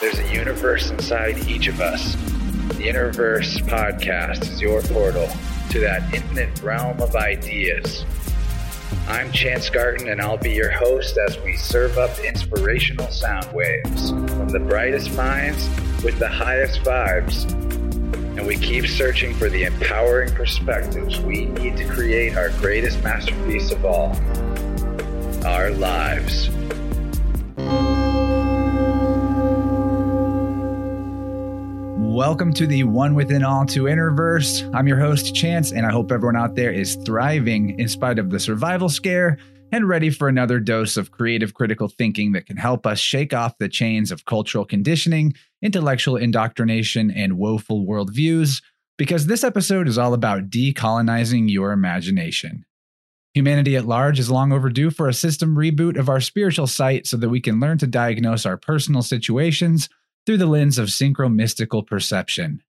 There's a universe inside each of us. The Interverse podcast is your portal to that infinite realm of ideas. I'm Chance Garton, and I'll be your host as we serve up inspirational sound waves from the brightest minds with the highest vibes. And we keep searching for the empowering perspectives we need to create our greatest masterpiece of all our lives. Welcome to the One Within All to Interverse. I'm your host, Chance, and I hope everyone out there is thriving in spite of the survival scare and ready for another dose of creative critical thinking that can help us shake off the chains of cultural conditioning, intellectual indoctrination, and woeful worldviews, because this episode is all about decolonizing your imagination. Humanity at large is long overdue for a system reboot of our spiritual sight so that we can learn to diagnose our personal situations through the lens of synchro mystical perception.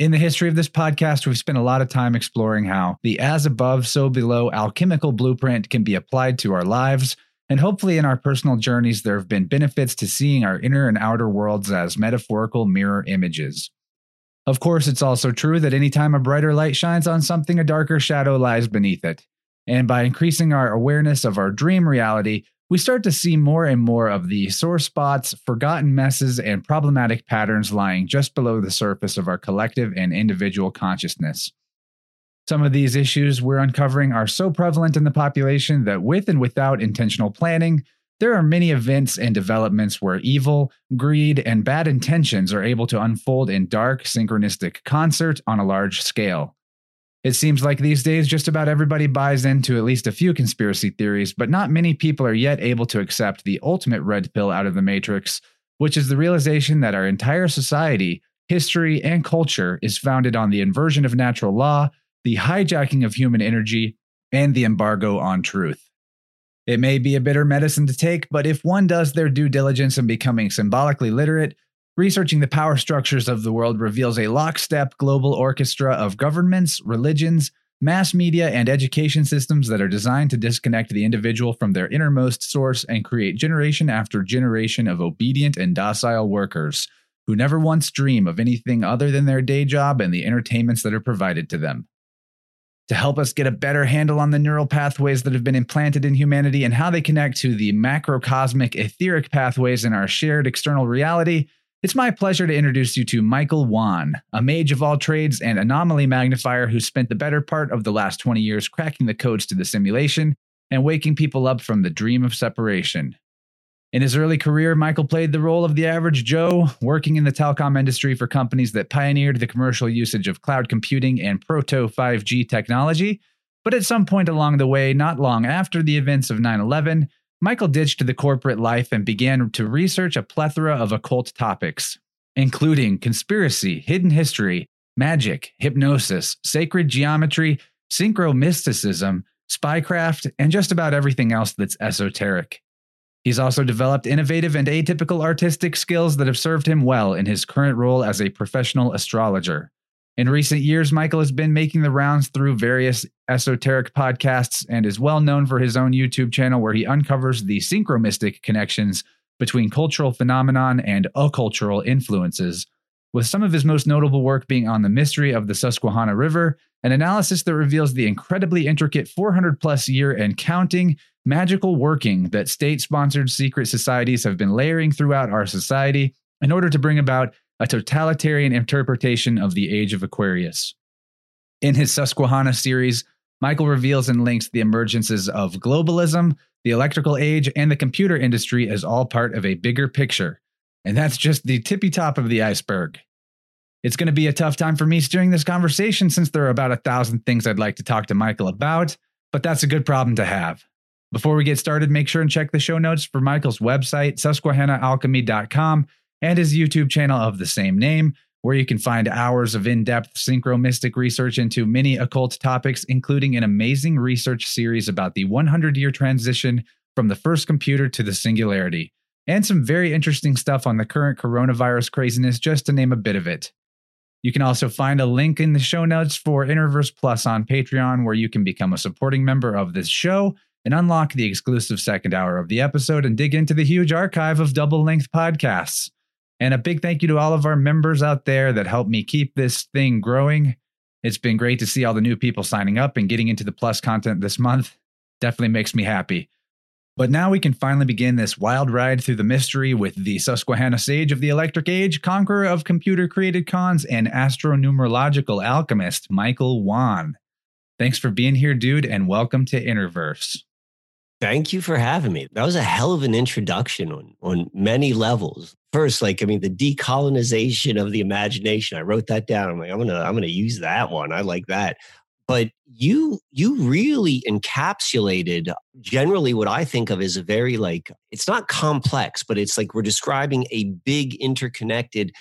In the history of this podcast, we've spent a lot of time exploring how the as above, so below alchemical blueprint can be applied to our lives. And hopefully, in our personal journeys, there have been benefits to seeing our inner and outer worlds as metaphorical mirror images. Of course, it's also true that anytime a brighter light shines on something, a darker shadow lies beneath it. And by increasing our awareness of our dream reality, we start to see more and more of the sore spots, forgotten messes, and problematic patterns lying just below the surface of our collective and individual consciousness. Some of these issues we're uncovering are so prevalent in the population that, with and without intentional planning, there are many events and developments where evil, greed, and bad intentions are able to unfold in dark, synchronistic concert on a large scale. It seems like these days just about everybody buys into at least a few conspiracy theories, but not many people are yet able to accept the ultimate red pill out of the matrix, which is the realization that our entire society, history, and culture is founded on the inversion of natural law, the hijacking of human energy, and the embargo on truth. It may be a bitter medicine to take, but if one does their due diligence in becoming symbolically literate, Researching the power structures of the world reveals a lockstep global orchestra of governments, religions, mass media, and education systems that are designed to disconnect the individual from their innermost source and create generation after generation of obedient and docile workers who never once dream of anything other than their day job and the entertainments that are provided to them. To help us get a better handle on the neural pathways that have been implanted in humanity and how they connect to the macrocosmic etheric pathways in our shared external reality, it's my pleasure to introduce you to Michael Wann, a mage of all trades and anomaly magnifier who spent the better part of the last 20 years cracking the codes to the simulation and waking people up from the dream of separation. In his early career, Michael played the role of the average Joe, working in the telecom industry for companies that pioneered the commercial usage of cloud computing and proto 5G technology. But at some point along the way, not long after the events of 9 11, Michael ditched the corporate life and began to research a plethora of occult topics, including conspiracy, hidden history, magic, hypnosis, sacred geometry, synchro mysticism, spycraft, and just about everything else that's esoteric. He's also developed innovative and atypical artistic skills that have served him well in his current role as a professional astrologer. In recent years, Michael has been making the rounds through various esoteric podcasts and is well known for his own YouTube channel where he uncovers the synchromystic connections between cultural phenomenon and occultural influences, with some of his most notable work being on the mystery of the Susquehanna River, an analysis that reveals the incredibly intricate 400 plus year and counting magical working that state sponsored secret societies have been layering throughout our society in order to bring about a totalitarian interpretation of the age of Aquarius. In his Susquehanna series, Michael reveals and links the emergences of globalism, the electrical age, and the computer industry as all part of a bigger picture. And that's just the tippy top of the iceberg. It's going to be a tough time for me steering this conversation since there are about a thousand things I'd like to talk to Michael about, but that's a good problem to have. Before we get started, make sure and check the show notes for Michael's website, susquehannaalchemy.com, and his YouTube channel of the same name, where you can find hours of in depth synchromystic research into many occult topics, including an amazing research series about the 100 year transition from the first computer to the singularity, and some very interesting stuff on the current coronavirus craziness, just to name a bit of it. You can also find a link in the show notes for Interverse Plus on Patreon, where you can become a supporting member of this show and unlock the exclusive second hour of the episode and dig into the huge archive of double length podcasts. And a big thank you to all of our members out there that help me keep this thing growing. It's been great to see all the new people signing up and getting into the plus content this month. Definitely makes me happy. But now we can finally begin this wild ride through the mystery with the Susquehanna Sage of the Electric Age, conqueror of computer created cons, and astronumerological alchemist, Michael Wann. Thanks for being here, dude, and welcome to Interverse. Thank you for having me. That was a hell of an introduction on, on many levels. First, like I mean, the decolonization of the imagination. I wrote that down. I'm like, I'm gonna, I'm gonna use that one. I like that. But you, you really encapsulated generally what I think of as a very like, it's not complex, but it's like we're describing a big interconnected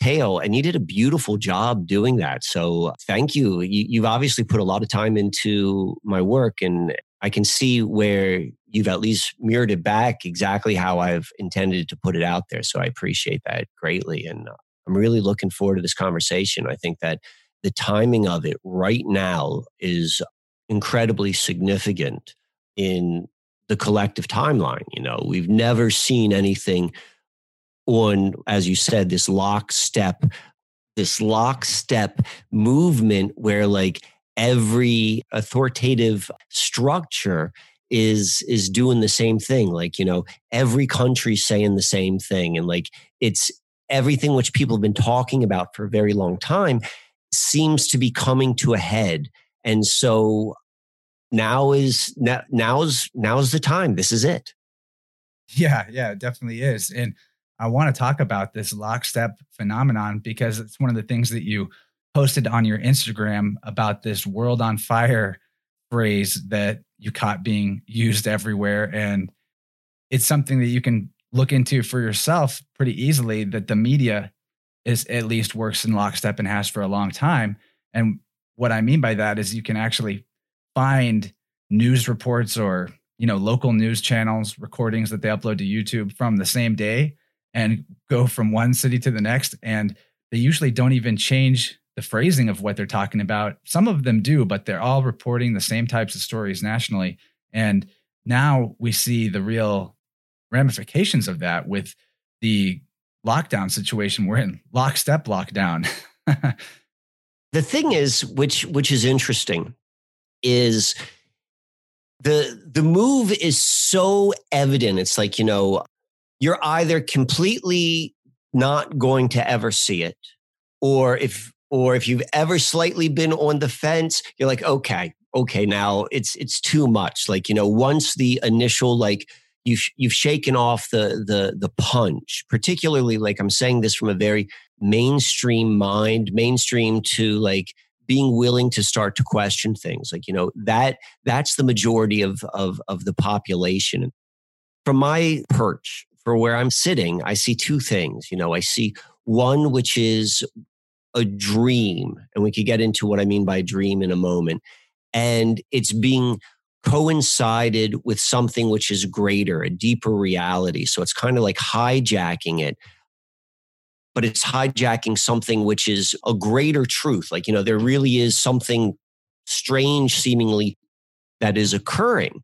tale and you did a beautiful job doing that so thank you. you have obviously put a lot of time into my work and I can see where you've at least mirrored it back exactly how I've intended to put it out there. So I appreciate that greatly. And uh, I'm really looking forward to this conversation. I think that the timing of it right now is incredibly significant in the collective timeline. You know, we've never seen anything on, as you said, this lockstep, this lockstep movement where like every authoritative structure is is doing the same thing. Like you know every country saying the same thing. And like it's everything which people have been talking about for a very long time seems to be coming to a head. And so now is now now's now's the time. This is it. Yeah yeah it definitely is. And i want to talk about this lockstep phenomenon because it's one of the things that you posted on your Instagram about this world on fire phrase that you caught being used everywhere. And it's something that you can look into for yourself pretty easily that the media is at least works in lockstep and has for a long time. And what I mean by that is you can actually find news reports or you know local news channels recordings that they upload to YouTube from the same day and go from one city to the next and they usually don't even change the phrasing of what they're talking about. Some of them do, but they're all reporting the same types of stories nationally. And now we see the real ramifications of that with the lockdown situation. We're in lockstep lockdown. the thing is, which which is interesting, is the the move is so evident. It's like, you know, you're either completely not going to ever see it, or if or if you've ever slightly been on the fence, you're like, okay, okay, now it's it's too much. Like you know, once the initial like you've you've shaken off the the the punch, particularly like I'm saying this from a very mainstream mind, mainstream to like being willing to start to question things like you know that that's the majority of of of the population from my perch for where i'm sitting i see two things you know i see one which is a dream, and we could get into what I mean by dream in a moment. And it's being coincided with something which is greater, a deeper reality. So it's kind of like hijacking it, but it's hijacking something which is a greater truth. Like, you know, there really is something strange seemingly that is occurring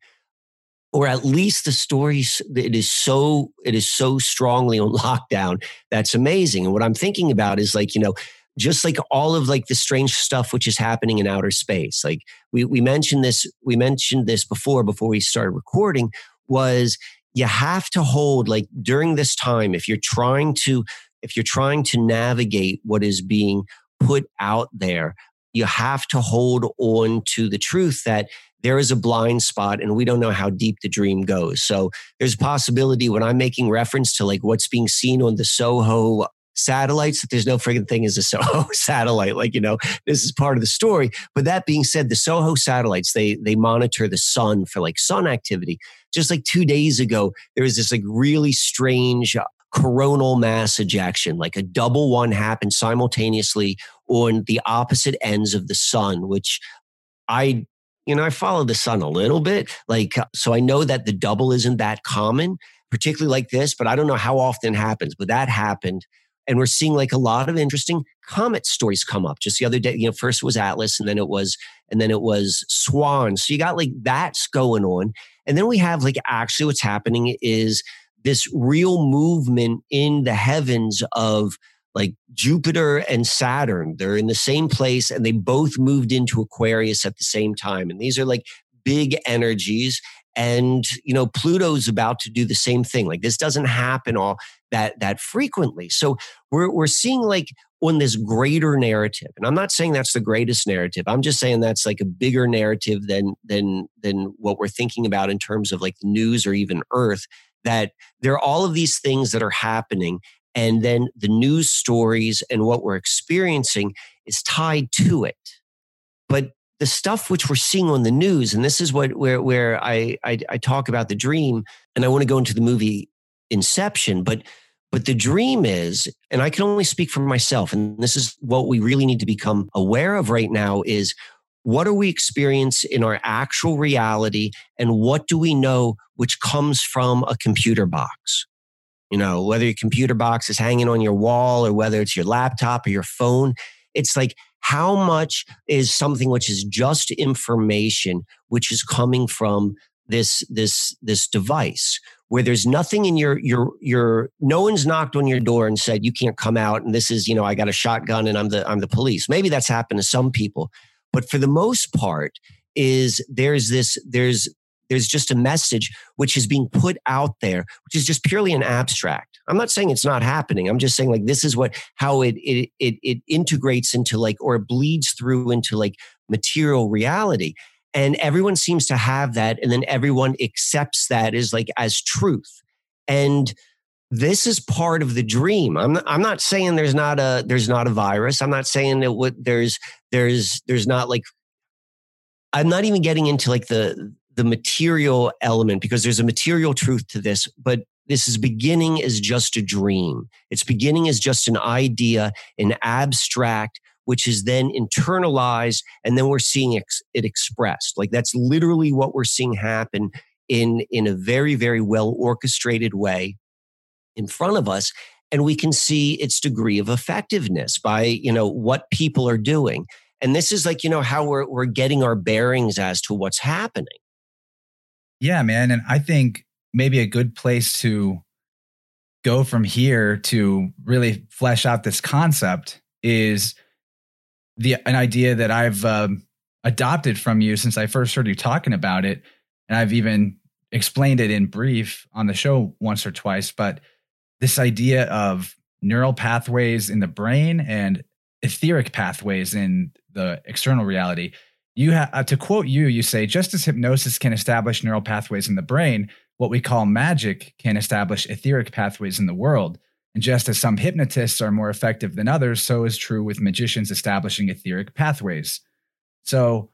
or at least the stories it is so it is so strongly on lockdown that's amazing and what i'm thinking about is like you know just like all of like the strange stuff which is happening in outer space like we, we mentioned this we mentioned this before before we started recording was you have to hold like during this time if you're trying to if you're trying to navigate what is being put out there you have to hold on to the truth that there is a blind spot and we don't know how deep the dream goes. So there's a possibility when I'm making reference to like what's being seen on the SOHO satellites that there's no frigging thing as a SOHO satellite. Like, you know, this is part of the story. But that being said, the SOHO satellites, they they monitor the sun for like sun activity. Just like two days ago, there was this like really strange coronal mass ejection, like a double one happened simultaneously on the opposite ends of the sun, which I you know, I follow the sun a little bit. Like, so I know that the double isn't that common, particularly like this, but I don't know how often happens. But that happened and we're seeing like a lot of interesting comet stories come up just the other day you know first was atlas and then it was and then it was swan so you got like that's going on and then we have like actually what's happening is this real movement in the heavens of like Jupiter and Saturn. They're in the same place and they both moved into Aquarius at the same time. And these are like big energies. And, you know, Pluto's about to do the same thing. Like this doesn't happen all that, that frequently. So we're, we're seeing like on this greater narrative. And I'm not saying that's the greatest narrative. I'm just saying that's like a bigger narrative than, than, than what we're thinking about in terms of like the news or even earth that there are all of these things that are happening and then the news stories and what we're experiencing is tied to it but the stuff which we're seeing on the news and this is what where where i i, I talk about the dream and i want to go into the movie inception but but the dream is and i can only speak for myself and this is what we really need to become aware of right now is what do we experience in our actual reality and what do we know which comes from a computer box? You know whether your computer box is hanging on your wall or whether it's your laptop or your phone it's like how much is something which is just information which is coming from this this this device where there's nothing in your your your no one's knocked on your door and said you can't come out and this is you know I got a shotgun and I'm the I'm the police. Maybe that's happened to some people but for the most part, is there's this, there's there's just a message which is being put out there, which is just purely an abstract. I'm not saying it's not happening. I'm just saying like this is what how it it it, it integrates into like or bleeds through into like material reality. And everyone seems to have that, and then everyone accepts that as like as truth. And this is part of the dream. I'm I'm not saying there's not a there's not a virus. I'm not saying that what there's there's there's not like I'm not even getting into like the the material element because there's a material truth to this, but this is beginning as just a dream. It's beginning as just an idea, an abstract, which is then internalized, and then we're seeing it expressed. Like that's literally what we're seeing happen in in a very very well orchestrated way in front of us and we can see its degree of effectiveness by you know what people are doing and this is like you know how we're we're getting our bearings as to what's happening yeah man and i think maybe a good place to go from here to really flesh out this concept is the an idea that i've um, adopted from you since i first heard you talking about it and i've even explained it in brief on the show once or twice but this idea of neural pathways in the brain and etheric pathways in the external reality. You have uh, to quote you, you say, just as hypnosis can establish neural pathways in the brain, what we call magic can establish etheric pathways in the world. And just as some hypnotists are more effective than others, so is true with magicians establishing etheric pathways. So,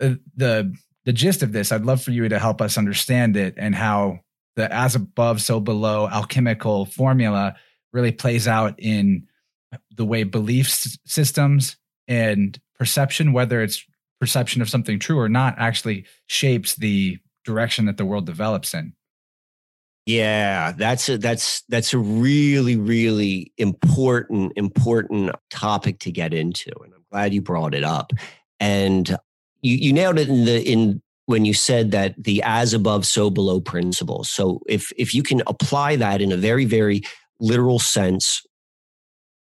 uh, the the gist of this, I'd love for you to help us understand it and how the as above, so below alchemical formula really plays out in the way belief systems and perception, whether it's perception of something true or not, actually shapes the direction that the world develops in. Yeah, that's a that's that's a really really important important topic to get into, and I'm glad you brought it up. And you you nailed it in the in when you said that the as above so below principle so if if you can apply that in a very very literal sense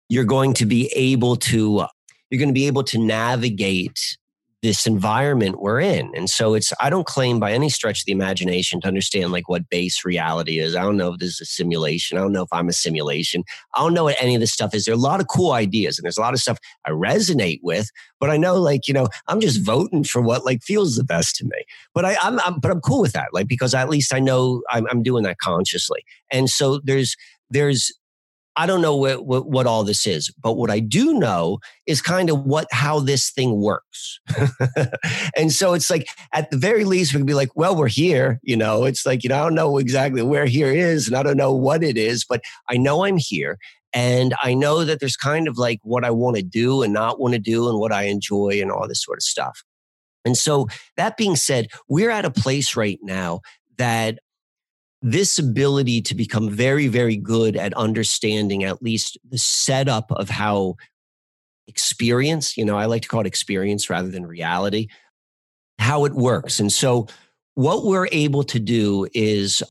you're going to be able to you're going to be able to navigate this environment we're in. And so it's, I don't claim by any stretch of the imagination to understand like what base reality is. I don't know if this is a simulation. I don't know if I'm a simulation. I don't know what any of this stuff is. There are a lot of cool ideas and there's a lot of stuff I resonate with, but I know like, you know, I'm just voting for what like feels the best to me. But I, I'm, I'm but I'm cool with that. Like, because at least I know I'm, I'm doing that consciously. And so there's, there's I don't know what, what, what, all this is, but what I do know is kind of what how this thing works. and so it's like at the very least we can be like, well, we're here. You know, it's like you know I don't know exactly where here is, and I don't know what it is, but I know I'm here, and I know that there's kind of like what I want to do and not want to do, and what I enjoy, and all this sort of stuff. And so that being said, we're at a place right now that this ability to become very, very good at understanding at least the setup of how experience, you know, I like to call it experience rather than reality, how it works. And so, what we're able to do is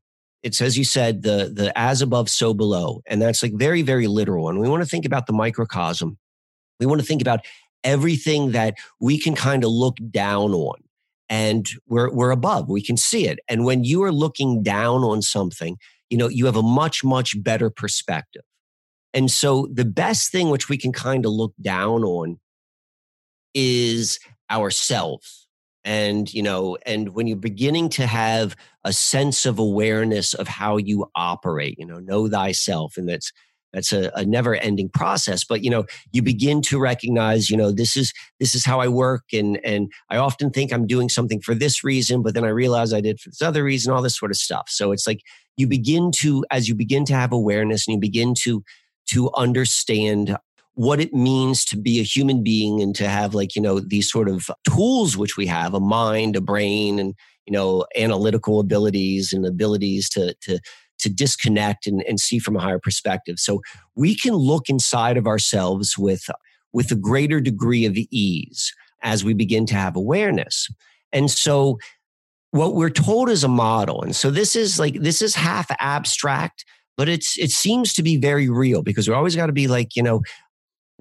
it's as you said, the the as above, so below. And that's like very, very literal. And we want to think about the microcosm. We want to think about everything that we can kind of look down on and we're we're above. We can see it. And when you are looking down on something, you know, you have a much, much better perspective. And so the best thing which we can kind of look down on is ourselves and you know and when you're beginning to have a sense of awareness of how you operate you know know thyself and that's that's a, a never ending process but you know you begin to recognize you know this is this is how i work and and i often think i'm doing something for this reason but then i realize i did for this other reason all this sort of stuff. So it's like you begin to as you begin to have awareness and you begin to to understand what it means to be a human being and to have like you know these sort of tools which we have a mind a brain and you know analytical abilities and abilities to to to disconnect and, and see from a higher perspective so we can look inside of ourselves with with a greater degree of ease as we begin to have awareness and so what we're told is a model and so this is like this is half abstract but it's it seems to be very real because we always got to be like you know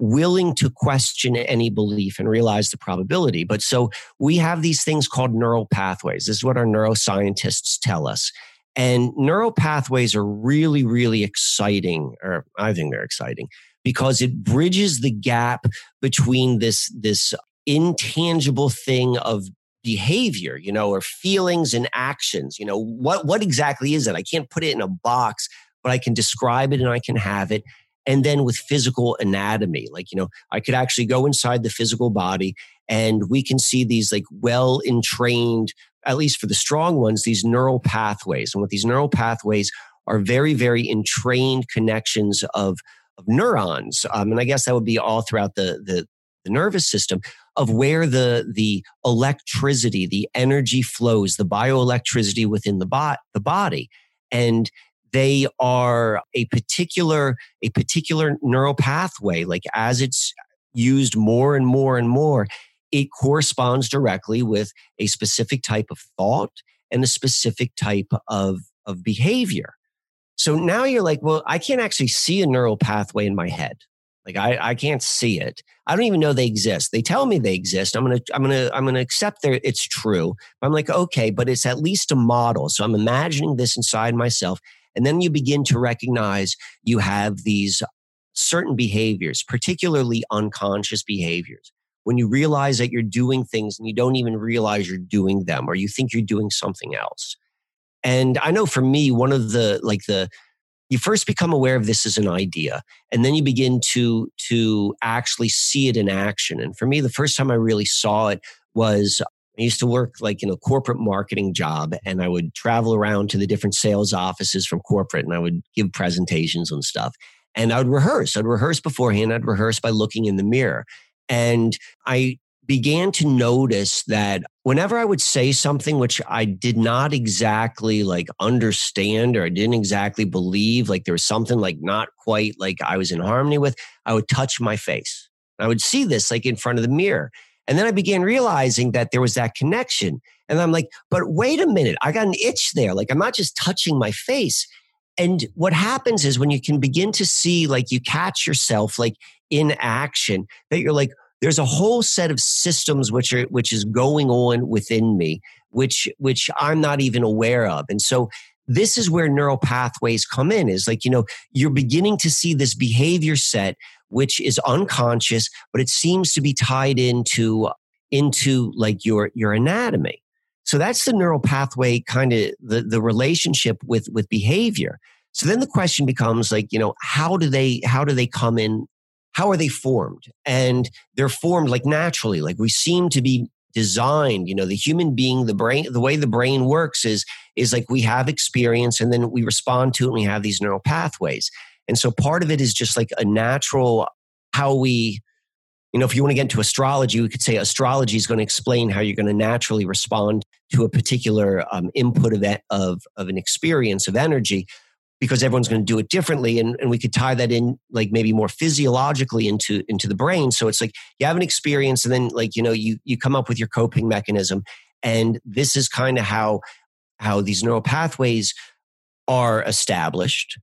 willing to question any belief and realize the probability. But so we have these things called neural pathways. This is what our neuroscientists tell us. And neural pathways are really, really exciting, or I think they're exciting because it bridges the gap between this, this intangible thing of behavior, you know, or feelings and actions. You know, what, what exactly is it? I can't put it in a box, but I can describe it and I can have it and then with physical anatomy like you know i could actually go inside the physical body and we can see these like well entrained at least for the strong ones these neural pathways. And what these neural pathways are very very entrained connections of of neurons um, and i guess that would be all throughout the the, the nervous system of where the the electricity the energy flows the bioelectricity within the, bot, the body. And they are a particular a particular neural pathway like as it's used more and more and more it corresponds directly with a specific type of thought and a specific type of of behavior so now you're like well i can't actually see a neural pathway in my head like I, I can't see it. I don't even know they exist. They tell me they exist. I'm gonna I'm gonna I'm gonna accept that it's true. I'm like okay, but it's at least a model. So I'm imagining this inside myself, and then you begin to recognize you have these certain behaviors, particularly unconscious behaviors. When you realize that you're doing things and you don't even realize you're doing them, or you think you're doing something else. And I know for me, one of the like the you first become aware of this as an idea and then you begin to to actually see it in action and for me the first time i really saw it was I used to work like in a corporate marketing job and I would travel around to the different sales offices from corporate and I would give presentations and stuff. And I would rehearse. I'd rehearse beforehand. I'd rehearse by looking in the mirror. And I began to notice that whenever I would say something which I did not exactly like understand or I didn't exactly believe, like there was something like not quite like I was in harmony with, I would touch my face. I would see this like in front of the mirror. And then I began realizing that there was that connection. And I'm like, but wait a minute, I got an itch there. Like I'm not just touching my face. And what happens is when you can begin to see, like you catch yourself like in action, that you're like, there's a whole set of systems which are which is going on within me, which which I'm not even aware of. And so this is where neural pathways come in is like you know you're beginning to see this behavior set which is unconscious, but it seems to be tied into into like your your anatomy. So that's the neural pathway kind of the, the relationship with with behavior. So then the question becomes like, you know, how do they how do they come in? How are they formed? And they're formed like naturally, like we seem to be designed you know the human being the brain the way the brain works is is like we have experience and then we respond to it and we have these neural pathways and so part of it is just like a natural how we, you know, if you want to get into astrology, we could say astrology is going to explain how you're going to naturally respond to a particular um, input of, of, of an experience of energy because everyone's going to do it differently and, and we could tie that in like maybe more physiologically into into the brain so it's like you have an experience and then like you know you you come up with your coping mechanism and this is kind of how how these neural pathways are established.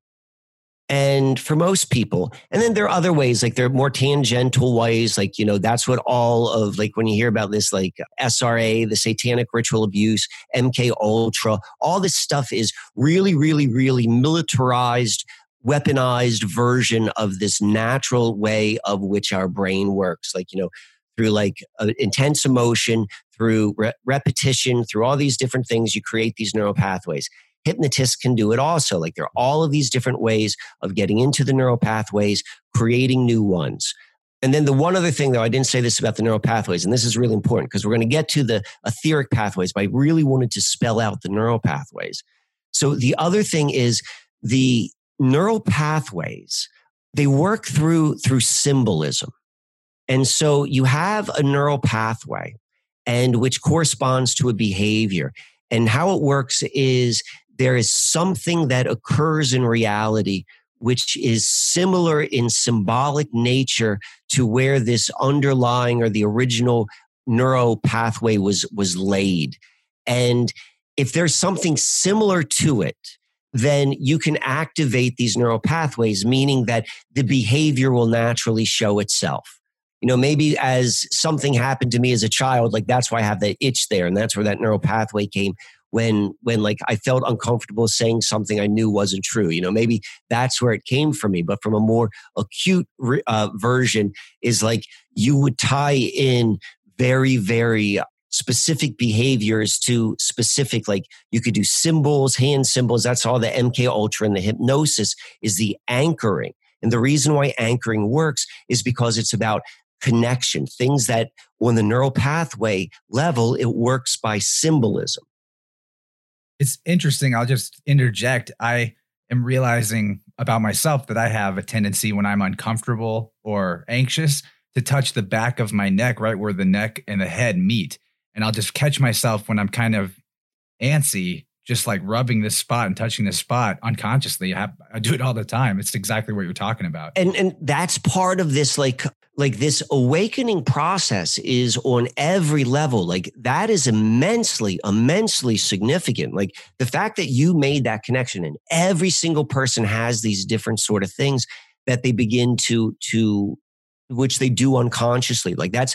And for most people, and then there are other ways, like there are more tangential ways, like, you know, that's what all of like when you hear about this, like SRA, the satanic ritual abuse, MK Ultra, all this stuff is really, really, really militarized, weaponized version of this natural way of which our brain works. Like, you know, through like uh, intense emotion, through re- repetition, through all these different things, you create these neural pathways. Hypnotists can do it also. Like there are all of these different ways of getting into the neural pathways, creating new ones. And then the one other thing, though, I didn't say this about the neural pathways, and this is really important because we're going to get to the etheric pathways, but I really wanted to spell out the neural pathways. So the other thing is the neural pathways, they work through through symbolism. And so you have a neural pathway and which corresponds to a behavior. And how it works is there is something that occurs in reality which is similar in symbolic nature to where this underlying or the original neural pathway was was laid. And if there's something similar to it then you can activate these neural pathways meaning that the behavior will naturally show itself. You know maybe as something happened to me as a child like that's why i have that itch there and that's where that neural pathway came when when like I felt uncomfortable saying something I knew wasn't true. You know, maybe that's where it came from me. But from a more acute uh, version, is like you would tie in very very specific behaviors to specific like you could do symbols hand symbols that's all the mk ultra and the hypnosis is the anchoring and the reason why anchoring works is because it's about connection things that on the neural pathway level it works by symbolism it's interesting. I'll just interject. I am realizing about myself that I have a tendency when I'm uncomfortable or anxious to touch the back of my neck, right where the neck and the head meet. And I'll just catch myself when I'm kind of antsy, just like rubbing this spot and touching this spot unconsciously. I, I do it all the time. It's exactly what you're talking about. And and that's part of this like like this awakening process is on every level. Like that is immensely immensely significant. Like the fact that you made that connection and every single person has these different sort of things that they begin to to which they do unconsciously. Like that's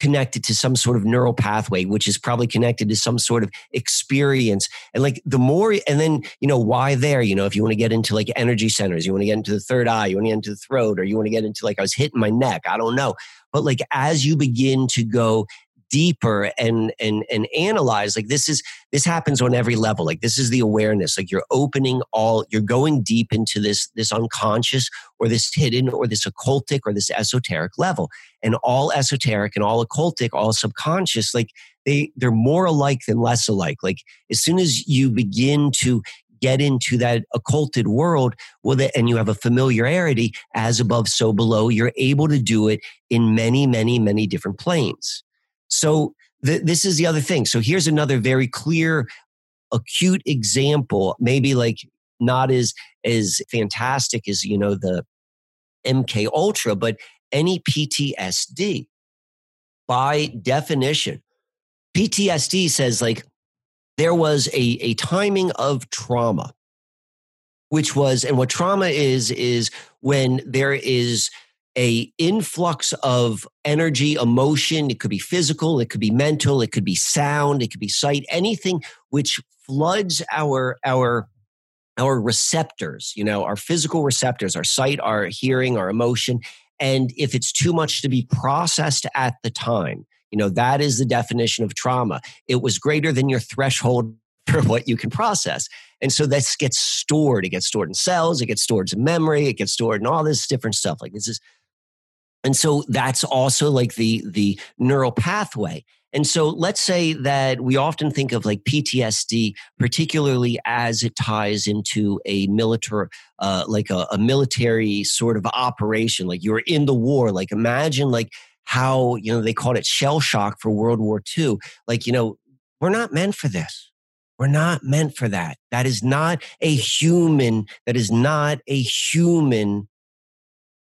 connected to some sort of neural pathway, which is probably connected to some sort of experience. And like the more, and then, you know, why there? You know, if you want to get into like energy centers, you want to get into the third eye, you want to get into the throat, or you want to get into like I was hitting my neck, I don't know. But like as you begin to go deeper and and and analyze like this is this happens on every level. Like this is the awareness. Like you're opening all you're going deep into this this unconscious or this hidden or this occultic or this esoteric level. And all esoteric and all occultic all subconscious like they they're more alike than less alike. Like as soon as you begin to get into that occulted world well and you have a familiarity as above so below you're able to do it in many many many different planes so th- this is the other thing. So here's another very clear, acute example, maybe like not as as fantastic as you know the MK Ultra, but any PTSD. By definition, PTSD says like there was a, a timing of trauma, which was, and what trauma is, is when there is a influx of energy emotion it could be physical it could be mental it could be sound it could be sight anything which floods our our our receptors you know our physical receptors our sight our hearing our emotion and if it's too much to be processed at the time you know that is the definition of trauma it was greater than your threshold for what you can process. And so this gets stored. It gets stored in cells, it gets stored in memory, it gets stored in all this different stuff. Like this is and so that's also like the the neural pathway. And so let's say that we often think of like ptsd particularly as it ties into a military uh, like a, a military sort of operation like you're in the war. Like imagine like how you know they called it shell shock for world war ii like you know we're not meant for this. We're not meant for that. That is not a human that is not a human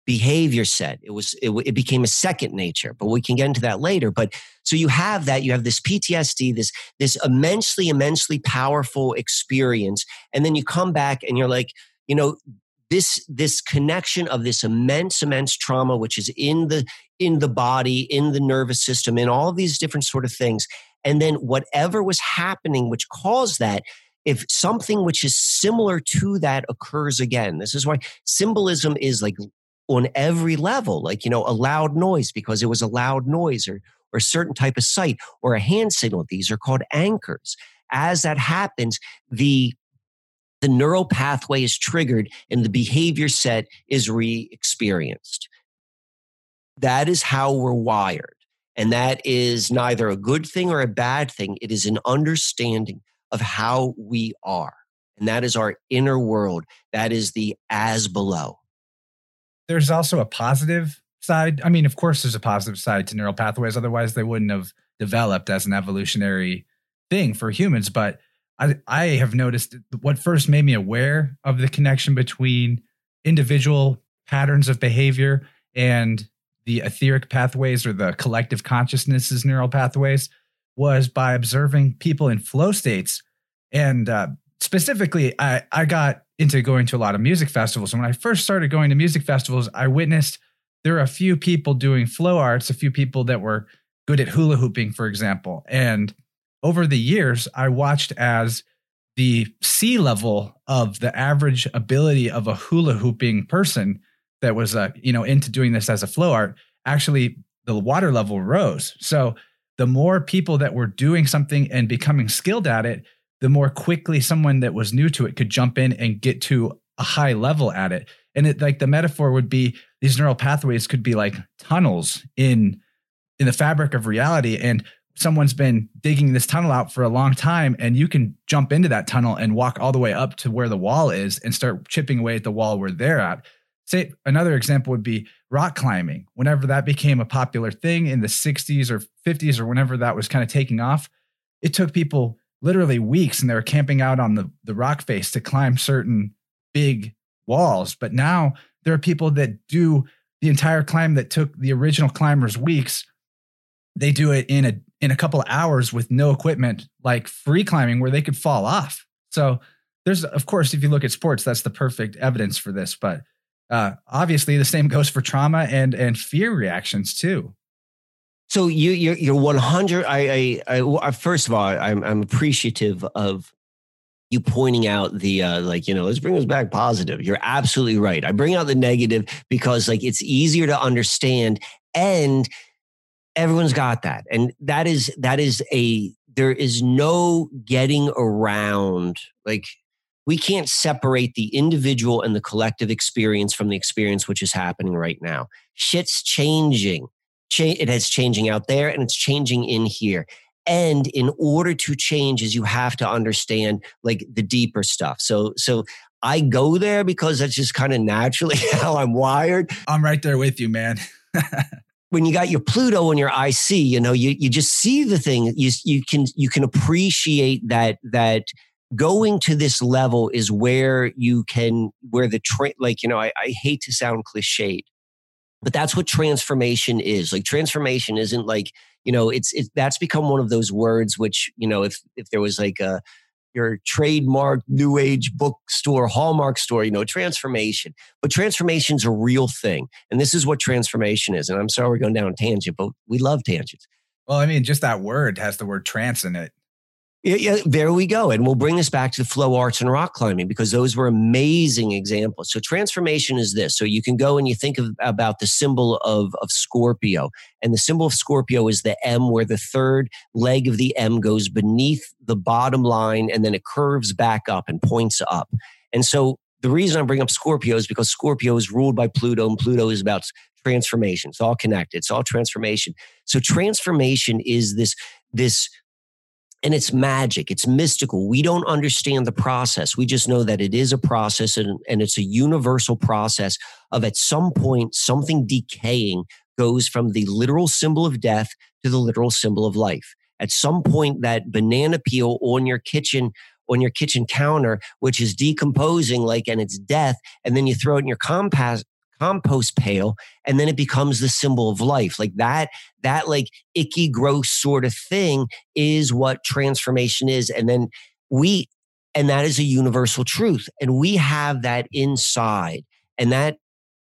behavior set. It was it, it, became a second nature, but we can get into that later. But so you have that you have this PTSD, this this immensely immensely powerful experience, and then you come back and you're like, you know, this this connection of this immense immense trauma which is in the in the body in the nervous system in all these different sort of things and then whatever was happening which caused that if something which is similar to that occurs again this is why symbolism is like on every level, like, you know, a loud noise because it was a loud noise or, or a certain type of sight or a hand signal. These are called anchors. As that happens, the the neural pathway is triggered and the behavior set is re experienced. That is how we're wired. And that is neither a good thing or a bad thing. It is an understanding of how we are. And that is our inner world. That is the as below there's also a positive side. I mean, of course, there's a positive side to neural pathways. Otherwise, they wouldn't have developed as an evolutionary thing for humans. But I, I have noticed what first made me aware of the connection between individual patterns of behavior and the etheric pathways or the collective consciousnesses neural pathways was by observing people in flow states. And uh, specifically, I, I got into going to a lot of music festivals. And when I first started going to music festivals, I witnessed there were a few people doing flow arts, a few people that were good at hula hooping, for example. And over the years, I watched as the sea level of the average ability of a hula hooping person that was uh, you know into doing this as a flow art actually the water level rose so the more people that were doing something and becoming skilled at it the more quickly someone that was new to it could jump in and get to a high level at it. And it like the metaphor would be these neural pathways could be like tunnels in in the fabric of reality. And someone's been digging this tunnel out for a long time and you can jump into that tunnel and walk all the way up to where the wall is and start chipping away at the wall where they're at. Say another example would be rock climbing. Whenever that became a popular thing in the 60s or 50s or whenever that was kind of taking off it took people literally weeks and they were camping out on the, the rock face to climb certain big walls. But now there are people that do the entire climb that took the original climbers weeks. They do it in a in a couple of hours with no equipment, like free climbing, where they could fall off. So there's of course, if you look at sports, that's the perfect evidence for this. But uh, obviously, the same goes for trauma and and fear reactions too. So you you're, you're 100. I, I, I first of all, I'm I'm appreciative of you pointing out the uh, like you know let's bring us back positive. You're absolutely right. I bring out the negative because like it's easier to understand and everyone's got that and that is that is a there is no getting around like we can't separate the individual and the collective experience from the experience which is happening right now shit's changing cha- it is changing out there and it's changing in here. And in order to change is you have to understand like the deeper stuff. So so I go there because that's just kind of naturally how I'm wired. I'm right there with you, man. when you got your Pluto and your IC, you know, you you just see the thing. You you can you can appreciate that that going to this level is where you can where the train like you know I, I hate to sound cliched but that's what transformation is. Like transformation isn't like you know it's it, that's become one of those words which you know if if there was like a your trademark new age bookstore hallmark store you know transformation. But transformation's a real thing and this is what transformation is. And i'm sorry we're going down tangent but we love tangents. Well i mean just that word has the word trance in it yeah, yeah, there we go. And we'll bring this back to the flow arts and rock climbing because those were amazing examples. So transformation is this. So you can go and you think of, about the symbol of, of Scorpio. And the symbol of Scorpio is the M where the third leg of the M goes beneath the bottom line and then it curves back up and points up. And so the reason I bring up Scorpio is because Scorpio is ruled by Pluto and Pluto is about transformation. It's all connected. It's all transformation. So transformation is this, this and it's magic it's mystical. We don't understand the process. We just know that it is a process and, and it's a universal process of at some point something decaying goes from the literal symbol of death to the literal symbol of life. At some point that banana peel on your kitchen on your kitchen counter which is decomposing like and it's death and then you throw it in your compost compost pail and then it becomes the symbol of life. Like that that like icky gross sort of thing is what transformation is and then we and that is a universal truth and we have that inside and that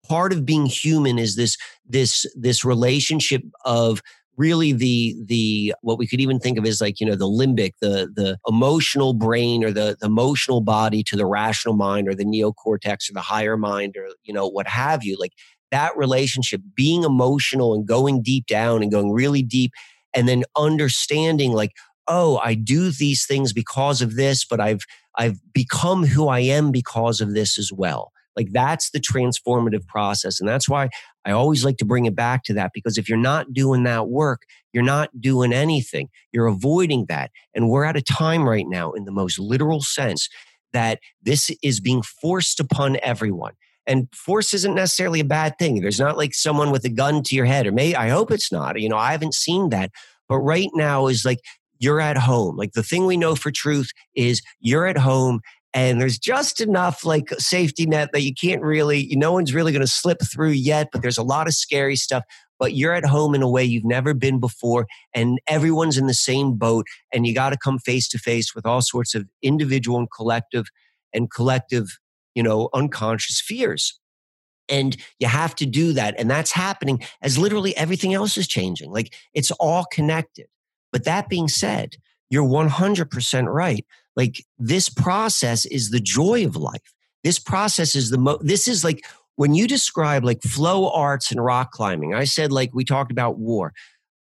part of being human is this this this relationship of really the the what we could even think of as like you know the limbic the the emotional brain or the, the emotional body to the rational mind or the neocortex or the higher mind or you know what have you. Like that relationship being emotional and going deep down and going really deep and then understanding like oh i do these things because of this but i've i've become who i am because of this as well like that's the transformative process. And that's why I always like to bring it back to that because if you're not doing that work, you're not doing anything. You're avoiding that. And we're at a time right now, in the most literal sense, that this is being forced upon everyone. And force isn't necessarily a bad thing. There's not like someone with a gun to your head, or may I hope it's not. You know, I haven't seen that. But right now is like you're at home. Like the thing we know for truth is you're at home and there's just enough like safety net that you can't really no one's really going to slip through yet but there's a lot of scary stuff but you're at home in a way you've never been before and everyone's in the same boat and you got to come face to face with all sorts of individual and collective and collective you know unconscious fears. And you have to do that and that's happening as literally everything else is changing like it's all connected. But that being said you're 100% right like this process is the joy of life. This process is the mo, this is like when you describe like flow arts and rock climbing, I said like we talked about war.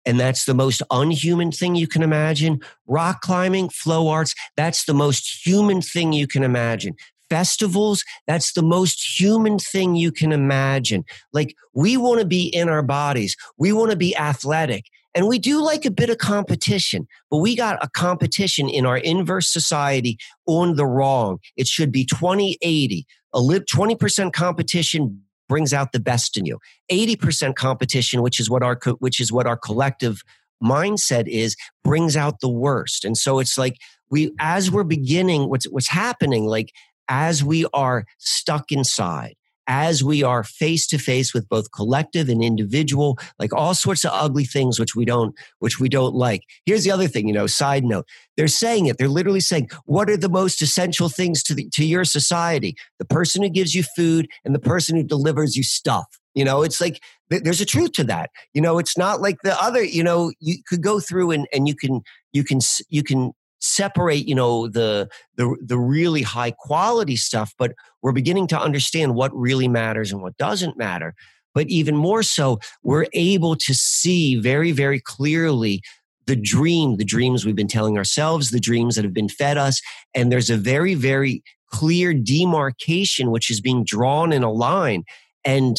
And that's the most unhuman thing you can imagine. Rock climbing, flow arts, that's the most human thing you can imagine festivals, that's the most human thing you can imagine. Like, we want to be in our bodies, we want to be athletic. And we do like a bit of competition, but we got a competition in our inverse society on the wrong. It should be 20 80. A 20% competition brings out the best in you. 80% competition, which is what our which is what our collective mindset is, brings out the worst. And so it's like we as we're beginning what's what's happening like as we are stuck inside as we are face to face with both collective and individual like all sorts of ugly things which we don't which we don't like. Here's the other thing you know side note. They're saying it. They're literally saying what are the most essential things to the, to your society? The person who gives you food and the person who delivers you stuff. You know it's like there's a truth to that. You know it's not like the other you know you could go through and and you can you can you can separate you know the the the really high quality stuff but we're beginning to understand what really matters and what doesn't matter. But even more so we're able to see very very clearly the dream the dreams we've been telling ourselves the dreams that have been fed us and there's a very very clear demarcation which is being drawn in a line. And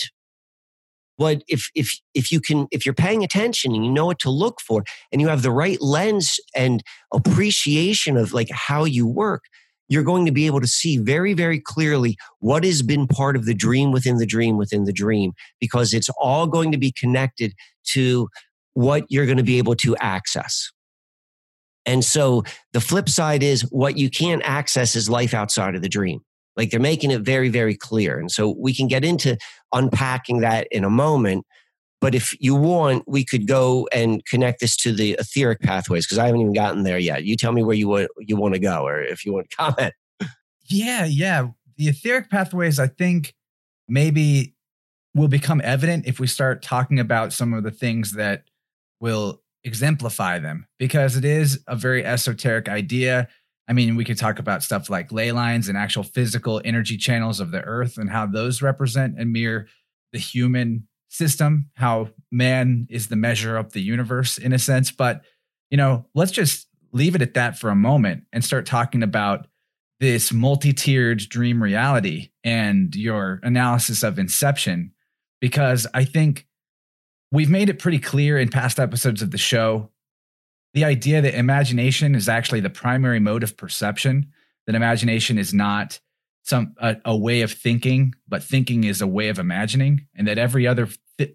what if if if you can if you're paying attention and you know what to look for and you have the right lens and appreciation of like how you work you're going to be able to see very very clearly what has been part of the dream within the dream within the dream because it's all going to be connected to what you're going to be able to access. And so the flip side is what you can't access is life outside of the dream like they're making it very, very clear. And so we can get into unpacking that in a moment. But if you want, we could go and connect this to the etheric pathways because I haven't even gotten there yet. You tell me where you want you want to go, or if you want to comment. Yeah, yeah. The etheric pathways, I think, maybe will become evident if we start talking about some of the things that will exemplify them, because it is a very esoteric idea. I mean, we could talk about stuff like ley lines and actual physical energy channels of the earth and how those represent and mirror the human system, how man is the measure of the universe in a sense. But, you know, let's just leave it at that for a moment and start talking about this multi tiered dream reality and your analysis of inception, because I think we've made it pretty clear in past episodes of the show the idea that imagination is actually the primary mode of perception, that imagination is not some a, a, way of thinking, but thinking is a way of imagining, and that every other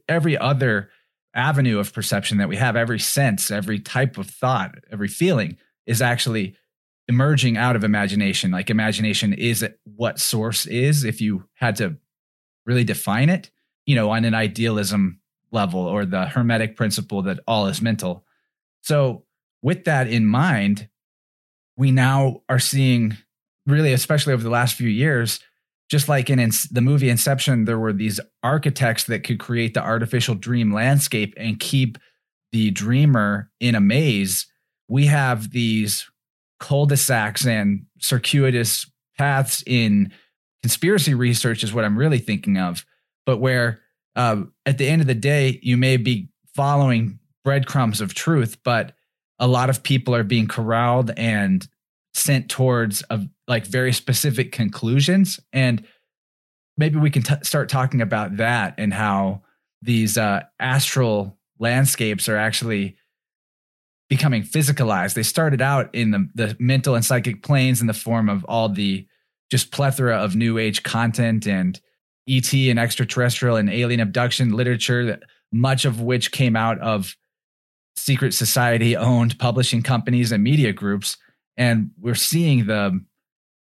every other avenue of perception that we have, every sense, every type of thought, every feeling is actually emerging out of imagination. Like imagination is what source is, if you had to really define it. you know, on an idealism level or the hermetic principle that all is mental. So, with that in mind, we now are seeing really, especially over the last few years, just like in the movie Inception, there were these architects that could create the artificial dream landscape and keep the dreamer in a maze. We have these cul-de-sacs and circuitous paths in conspiracy research is what I'm really thinking of, but where uh, at the end of the day, you may be following breadcrumbs of truth, but a lot of people are being corralled and sent towards a, like very specific conclusions. And maybe we can t- start talking about that and how these uh, astral landscapes are actually becoming physicalized. They started out in the, the mental and psychic planes in the form of all the just plethora of new age content and ET and extraterrestrial and alien abduction literature, that much of which came out of secret society owned publishing companies and media groups. And we're seeing the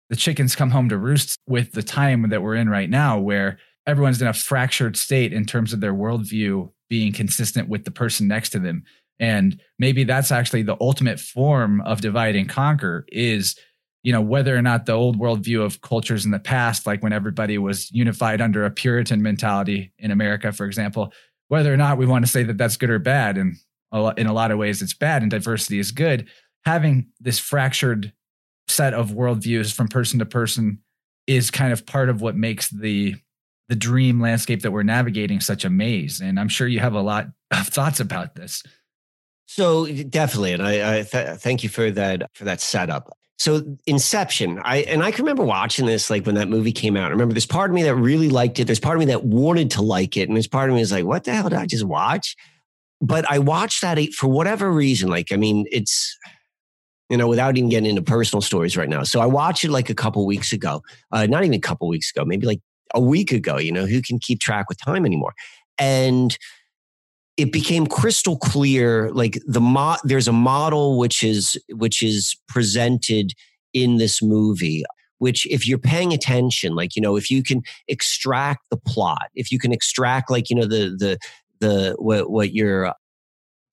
the chickens come home to roost with the time that we're in right now, where everyone's in a fractured state in terms of their worldview being consistent with the person next to them. And maybe that's actually the ultimate form of divide and conquer is you know whether or not the old worldview of cultures in the past like when everybody was unified under a puritan mentality in america for example whether or not we want to say that that's good or bad and in a lot of ways it's bad and diversity is good having this fractured set of worldviews from person to person is kind of part of what makes the the dream landscape that we're navigating such a maze and i'm sure you have a lot of thoughts about this so definitely and i, I th- thank you for that for that setup so Inception, I and I can remember watching this like when that movie came out. I remember there's part of me that really liked it. There's part of me that wanted to like it, and there's part of me is like, what the hell did I just watch? But I watched that for whatever reason. Like, I mean, it's you know, without even getting into personal stories right now. So I watched it like a couple weeks ago, uh, not even a couple weeks ago, maybe like a week ago. You know, who can keep track with time anymore? And it became crystal clear like the mo- there's a model which is which is presented in this movie which if you're paying attention like you know if you can extract the plot if you can extract like you know the the the what what your uh,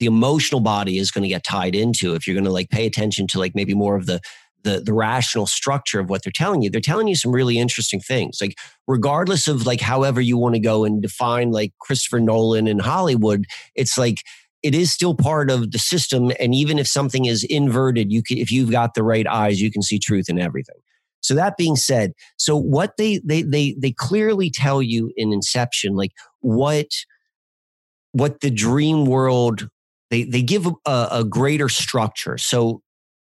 the emotional body is going to get tied into if you're going to like pay attention to like maybe more of the the the rational structure of what they're telling you. They're telling you some really interesting things. Like regardless of like however you want to go and define like christopher nolan in hollywood it's like it is still part of the system and even if something is inverted you can if you've got the right eyes you can see truth in everything. So that being said so what they they they they clearly tell you in inception like what what the dream world they they give a, a greater structure so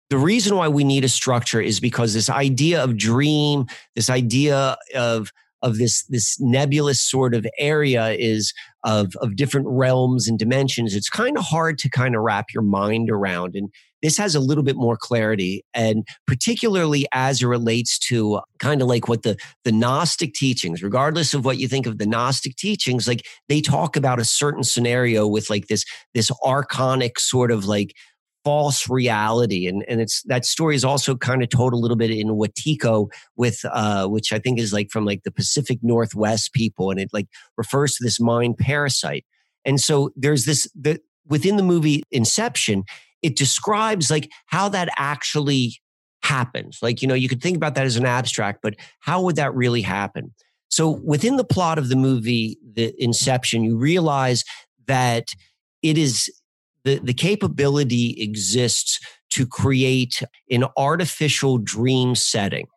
the reason why we need a structure is because this idea of dream, this idea of of this this nebulous sort of area is of of different realms and dimensions. It's kind of hard to kind of wrap your mind around, and this has a little bit more clarity, and particularly as it relates to kind of like what the the Gnostic teachings, regardless of what you think of the Gnostic teachings, like they talk about a certain scenario with like this this archonic sort of like false reality. And, and it's that story is also kind of told a little bit in Wetiko with uh, which I think is like from like the Pacific Northwest people, and it like refers to this mind parasite. And so there's this the within the movie Inception, it describes like how that actually happens. Like, you know, you could think about that as an abstract, but how would that really happen? So within the plot of the movie, the Inception, you realize that it is the, the capability exists to create an artificial dream setting.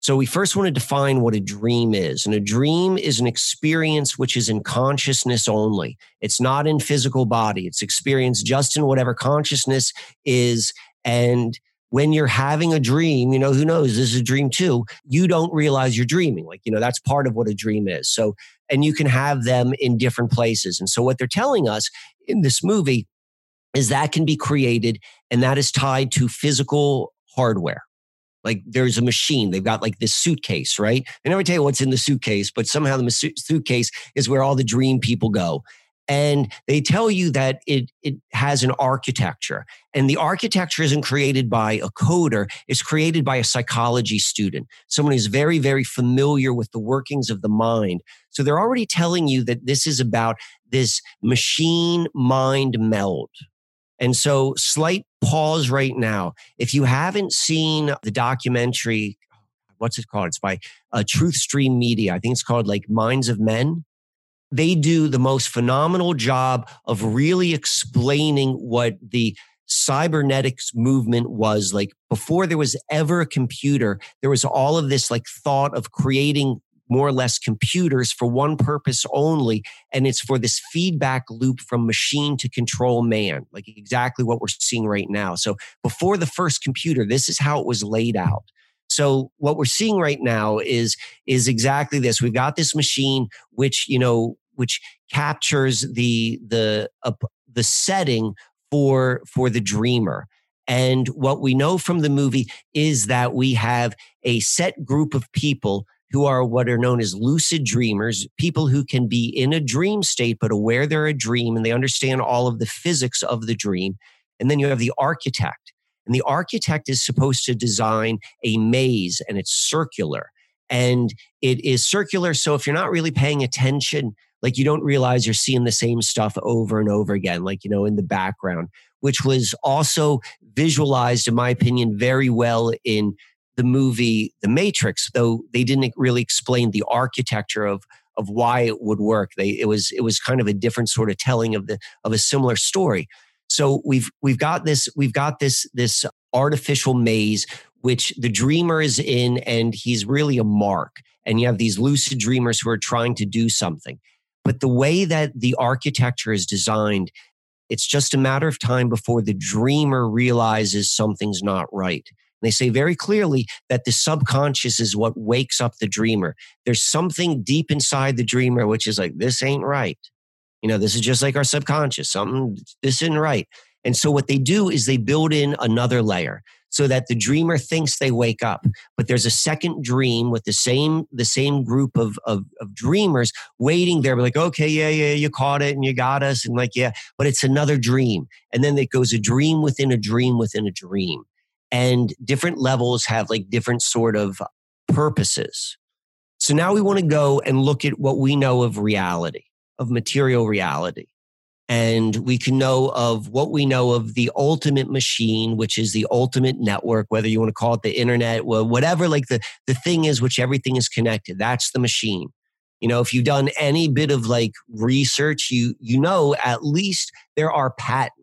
So we first want to define what a dream is. And a dream is an experience which is in consciousness only. It's not in physical body. It's experienced just in whatever consciousness is. And when you're having a dream, you know, who knows, this is a dream too, you don't realize you're dreaming. Like, you know, that's part of what a dream is. So, and you can have them in different places. And so what they're telling us in this movie is that can be created and that is tied to physical hardware. Like there's a machine, they've got like this suitcase, right? They never tell you what's in the suitcase, but somehow the suitcase is where all the dream people go. and they tell you that it, it has an architecture and the architecture isn't created by a coder it's created by a psychology student someone who's very very familiar with the workings of the mind so they're already telling you that this is about this machine mind meld and so slight pause right now. If you haven't seen the documentary what's it called? It's by uh, Truthstream Media. I think it's called like minds of men. They do the most phenomenal job of really explaining what the cybernetics movement was like before there was ever a computer. There was all of this like thought of creating more or less computers for one purpose only and it's for this feedback loop from machine to control man like exactly what we're seeing right now so before the first computer this is how it was laid out so what we're seeing right now is is exactly this. We've got this machine which you know which captures the the uh, the setting for for the dreamer. And what we know from the movie is that we have a set group of people who are what are known as lucid dreamers, people who can be in a dream state but aware they're a dream and they understand all of the physics of the dream. And then you have the architect. And the architect is supposed to design a maze and it's circular. And it is circular. So if you're not really paying attention, like you don't realize you're seeing the same stuff over and over again, like, you know, in the background, which was also visualized, in my opinion, very well in the movie The Matrix, though they didn't really explain the architecture of of why it would work. They it was it was kind of a different sort of telling of the of a similar story. So we've we've got this we've got this this artificial maze which the dreamer is in and he's really a mark and you have these lucid dreamers who are trying to do something but the way that the architecture is designed, it's just a matter of time before the dreamer realizes something's not right. They say very clearly that the subconscious is what wakes up the dreamer. There's something deep inside the dreamer which is like, this ain't right. You know, this is just like our subconscious. Something, this isn't right. And so what they do is they build in another layer so that the dreamer thinks they wake up but there's a second dream with the same the same group of, of, of dreamers waiting there like okay yeah yeah you caught it and you got us and like yeah but it's another dream and then it goes a dream within a dream within a dream and different levels have like different sort of purposes. So now we want to go and look at what we know of reality of material reality. And we can know of what we know of the ultimate machine which is the ultimate network whether you want to call it the internet whatever like the the thing is which everything is connected. That's the machine. You know if you've done any bit of like research you you know at least there are patents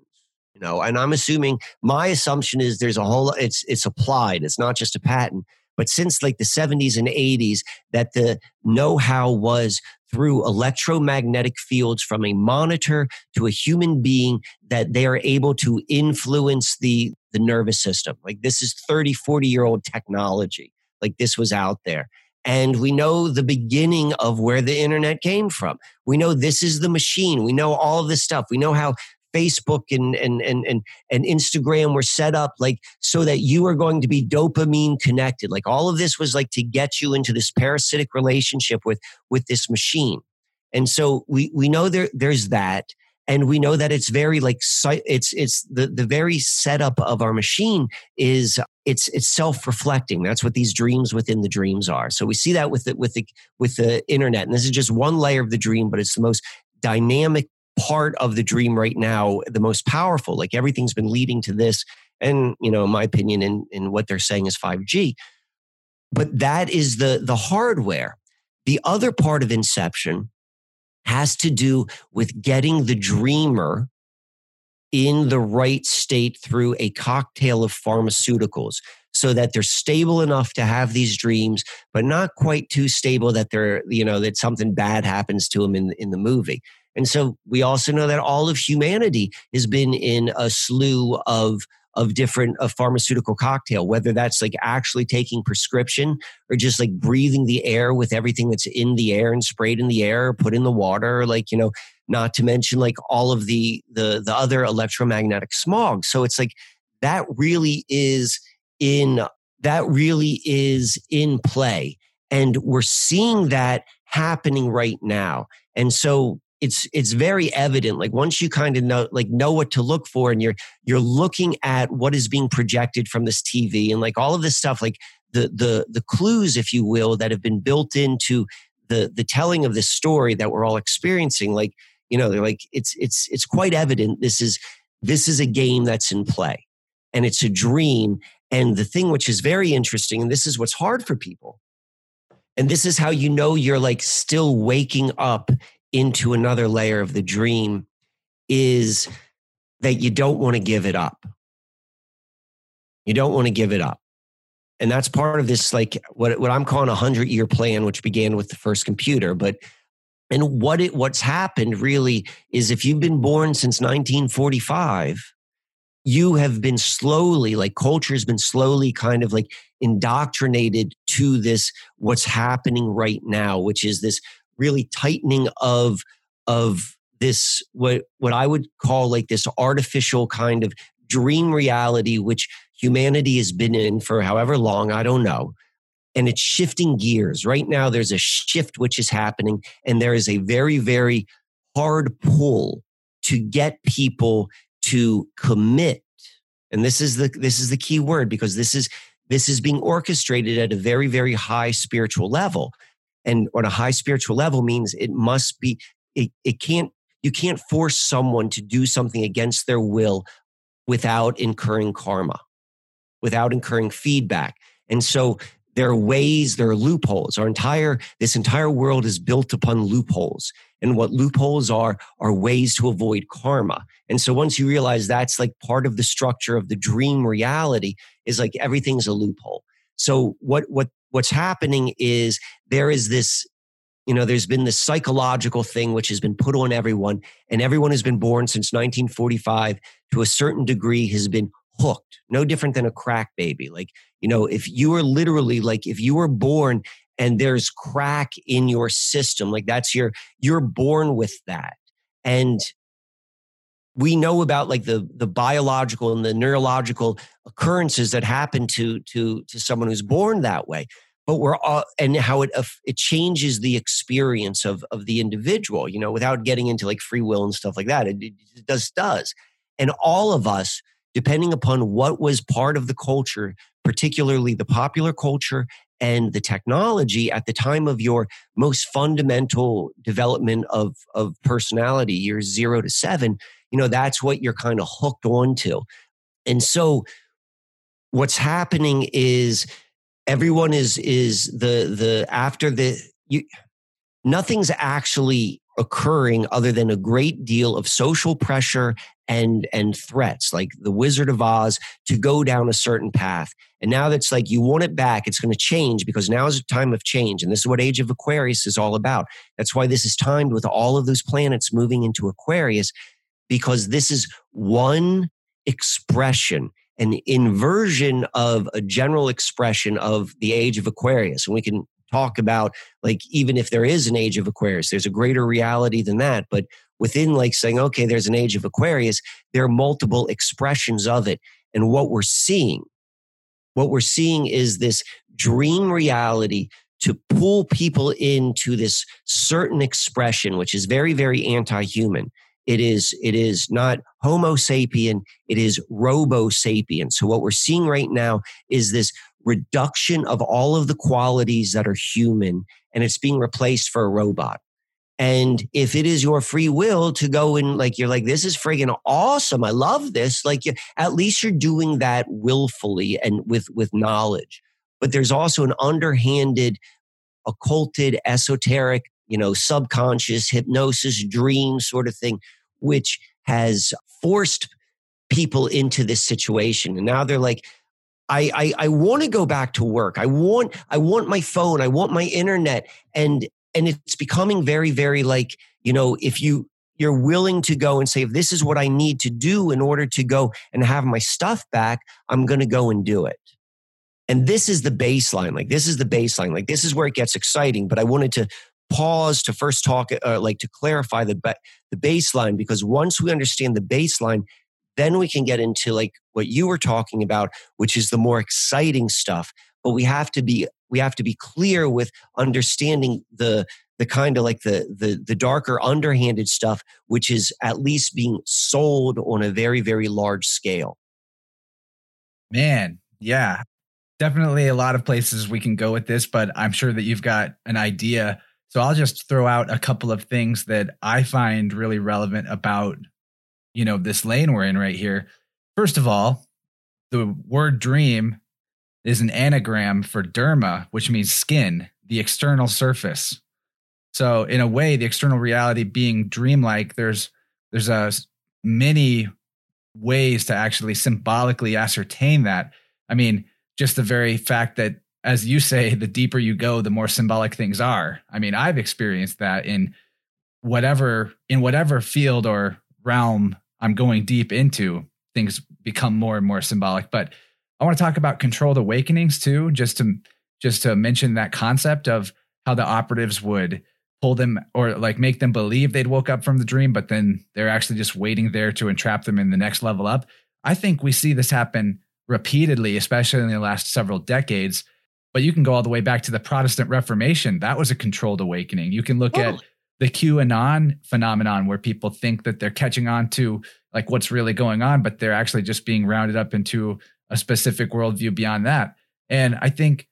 you know and i'm assuming my assumption is there's a whole it's it's applied it's not just a patent but since like the 70s and 80s that the know-how was through electromagnetic fields from a monitor to a human being that they are able to influence the the nervous system. Like this is 30 40 year old technology. Like this was out there. And we know the beginning of where the internet came from. We know this is the machine. We know all this stuff. We know how Facebook and, and, and, and, and Instagram were set up like so that you are going to be dopamine connected. Like all of this was like to get you into this parasitic relationship with, with this machine. And so we, we know there, there's that. And we know that it's very like, it's, it's the, the very setup of our machine is it's, it's self-reflecting. That's what these dreams within the dreams are. So we see that with the, with the, with the internet. And this is just one layer of the dream, but it's the most dynamic part of the dream right now the most powerful like everything's been leading to this and you know in my opinion in, in what they're saying is 5g but that is the the hardware. The other part of inception has to do with getting the dreamer in the right state through a cocktail of pharmaceuticals so that they're stable enough to have these dreams but not quite too stable that they're you know that something bad happens to them in in the movie and so we also know that all of humanity has been in a slew of of different a pharmaceutical cocktail, whether that's like actually taking prescription or just like breathing the air with everything that's in the air and sprayed in the air, put in the water, like, you know, not to mention like all of the the the other electromagnetic smog. So it's like that really is in that really is in play. And we're seeing that happening right now. And so it's it's very evident like once you kind of know like know what to look for and you're you're looking at what is being projected from this tv and like all of this stuff like the the the clues if you will that have been built into the the telling of this story that we're all experiencing like you know they're like it's it's it's quite evident this is this is a game that's in play and it's a dream. And the thing which is very interesting and this is what's hard for people and this is how you know you're like still waking up into another layer of the dream is that you don't want to give it up. You don't want to give it up. And that's part of this, like what, what I'm calling a hundred year plan, which began with the first computer. But and what it what's happened really is if you've been born since 1945, you have been slowly, like culture has been slowly kind of like indoctrinated to this what's happening right now, which is this really tightening of of this what what I would call like this artificial kind of dream reality which humanity has been in for however long I don't know and it's shifting gears. Right now there's a shift which is happening and there is a very very hard pull to get people to commit and this is the this is the key word because this is this is being orchestrated at a very very high spiritual level and on a high spiritual level means it must be it, it can't you can't force someone to do something against their will without incurring karma without incurring feedback. And so there are ways there are loopholes. Our entire this entire world is built upon loopholes. And what loopholes are are ways to avoid karma. And so once you realize that's like part of the structure of the dream reality is like everything's a loophole. So what what what's happening is there is this you know there's been this psychological thing which has been put on everyone and everyone who's been born since 1945 to a certain degree has been hooked no different than a crack baby. Like you know if you are literally like if you were born and there's crack in your system like that's your you're born with that. And we know about like the the biological and the neurological occurrences that happen to to to someone who's born that way. But we're all and how it it changes the experience of of the individual you know without getting into like free will and stuff like that. It, it just does and all of us depending upon what was part of the culture particularly the popular culture and the technology at the time of your most fundamental development of of personality years 0 to 7 you know that's what you're kind of hooked onto and so what's happening is everyone is is the the after the you nothing's actually occurring other than a great deal of social pressure and and threats like the wizard of oz to go down a certain path. And now that's like you want it back it's going to change because now is a time of change and this is what age of aquarius is all about. That's why this is timed with all of those planets moving into aquarius because this is one expression, an inversion of a general expression of the age of Aquarius. And we can talk about, like, even if there is an age of Aquarius, there's a greater reality than that. But within, like, saying, okay, there's an age of Aquarius, there are multiple expressions of it. And what we're seeing, what we're seeing is this dream reality to pull people into this certain expression, which is very, very anti human. It is, it is not Homo sapien, it is Robo sapien. So what we're seeing right now is this reduction of all of the qualities that are human and it's being replaced for a robot. And if it is your free will to go and like, you're like, this is friggin' awesome. I love this. Like, at least you're doing that willfully and with, with knowledge. But there's also an underhanded, occulted, esoteric, you know, subconscious hypnosis, dream sort of thing which has forced people into this situation. And now they're like, I, I, I want to go back to work. I want, I want my phone. I want my internet. And, and it's becoming very, very like, you know, if you, you're willing to go and say, if this is what I need to do in order to go and have my stuff back, I'm going to go and do it. And this is the baseline. Like, this is the baseline. Like, this is where it gets exciting. But I wanted to pause to first talk, uh, like to clarify the the baseline, because once we understand the baseline, then we can get into like what you were talking about, which is the more exciting stuff. But we have to be we have to be clear with understanding the the kind of like the the the darker underhanded stuff which is at least being sold on a very very large scale man yeah definitely a lot of places we can go with this but i'm sure that you've got an idea so i'll just throw out a couple of things that i find really relevant about you know this lane we're in right here first of all the word dream is an anagram for derma which means skin the external surface so in a way, the external reality being dreamlike, there's there's a many ways to actually symbolically ascertain that. I mean, just the very fact that as you say, the deeper you go, the more symbolic things are. I mean, I've experienced that in whatever in whatever field or realm I'm going deep into, things become more and more symbolic. But I want to talk about controlled awakenings too, just to just to mention that concept of how the operatives would pull them or like make them believe they'd woke up from the dream, but then they're actually just waiting there to entrap them in the next level up. I think we see this happen repeatedly, especially in the last several decades. But you can go all the way back to the Protestant Reformation. That was a controlled awakening. You can look at the QAnon phenomenon where people think that they're catching on to like what's really going on, but they're actually just being rounded up into a specific worldview beyond that. And I think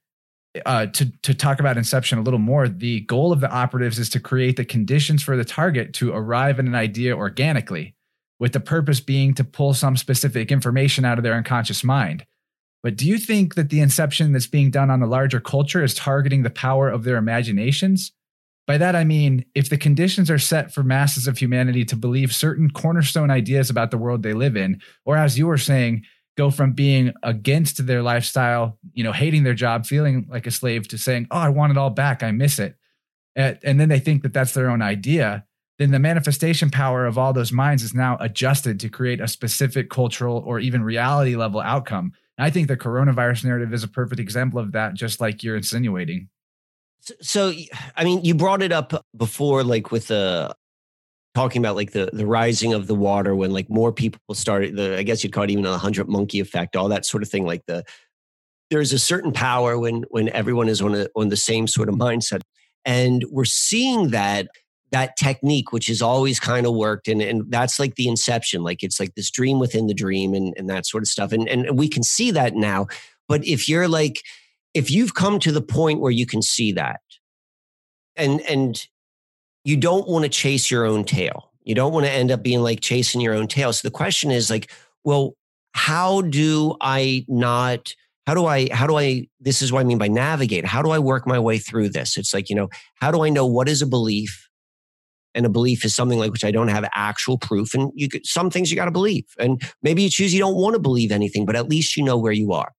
uh, to to talk about Inception a little more, the goal of the operatives is to create the conditions for the target to arrive at an idea organically, with the purpose being to pull some specific information out of their unconscious mind. But do you think that the inception that's being done on the larger culture is targeting the power of their imaginations? By that I mean, if the conditions are set for masses of humanity to believe certain cornerstone ideas about the world they live in, or as you were saying, go from being against their lifestyle, you know, hating their job, feeling like a slave to saying, "Oh, I want it all back. I miss it." And then they think that that's their own idea. Then the manifestation power of all those minds is now adjusted to create a specific cultural or even reality level outcome. And I think the coronavirus narrative is a perfect example of that, just like you're insinuating. So, so, I mean, you brought it up before, like with the talking about like the the rising of the water when like more people started the I guess you'd call it even a hundred monkey effect, all that sort of thing. Like the there's a certain power when when everyone is on a, on the same sort of mindset, and we're seeing that that technique which has always kind of worked and and that's like the inception like it's like this dream within the dream and and that sort of stuff and and we can see that now but if you're like if you've come to the point where you can see that and and you don't want to chase your own tail. You don't want to end up being like chasing your own tail. So the question is like, well, how do I not how do I how do I this is what I mean by navigate. How do I work my way through this? It's like, you know, how do I know what is a belief? And a belief is something like which I don't have actual proof. And you could, some things you got to believe. And maybe you choose you don't want to believe anything, but at least you know where you are.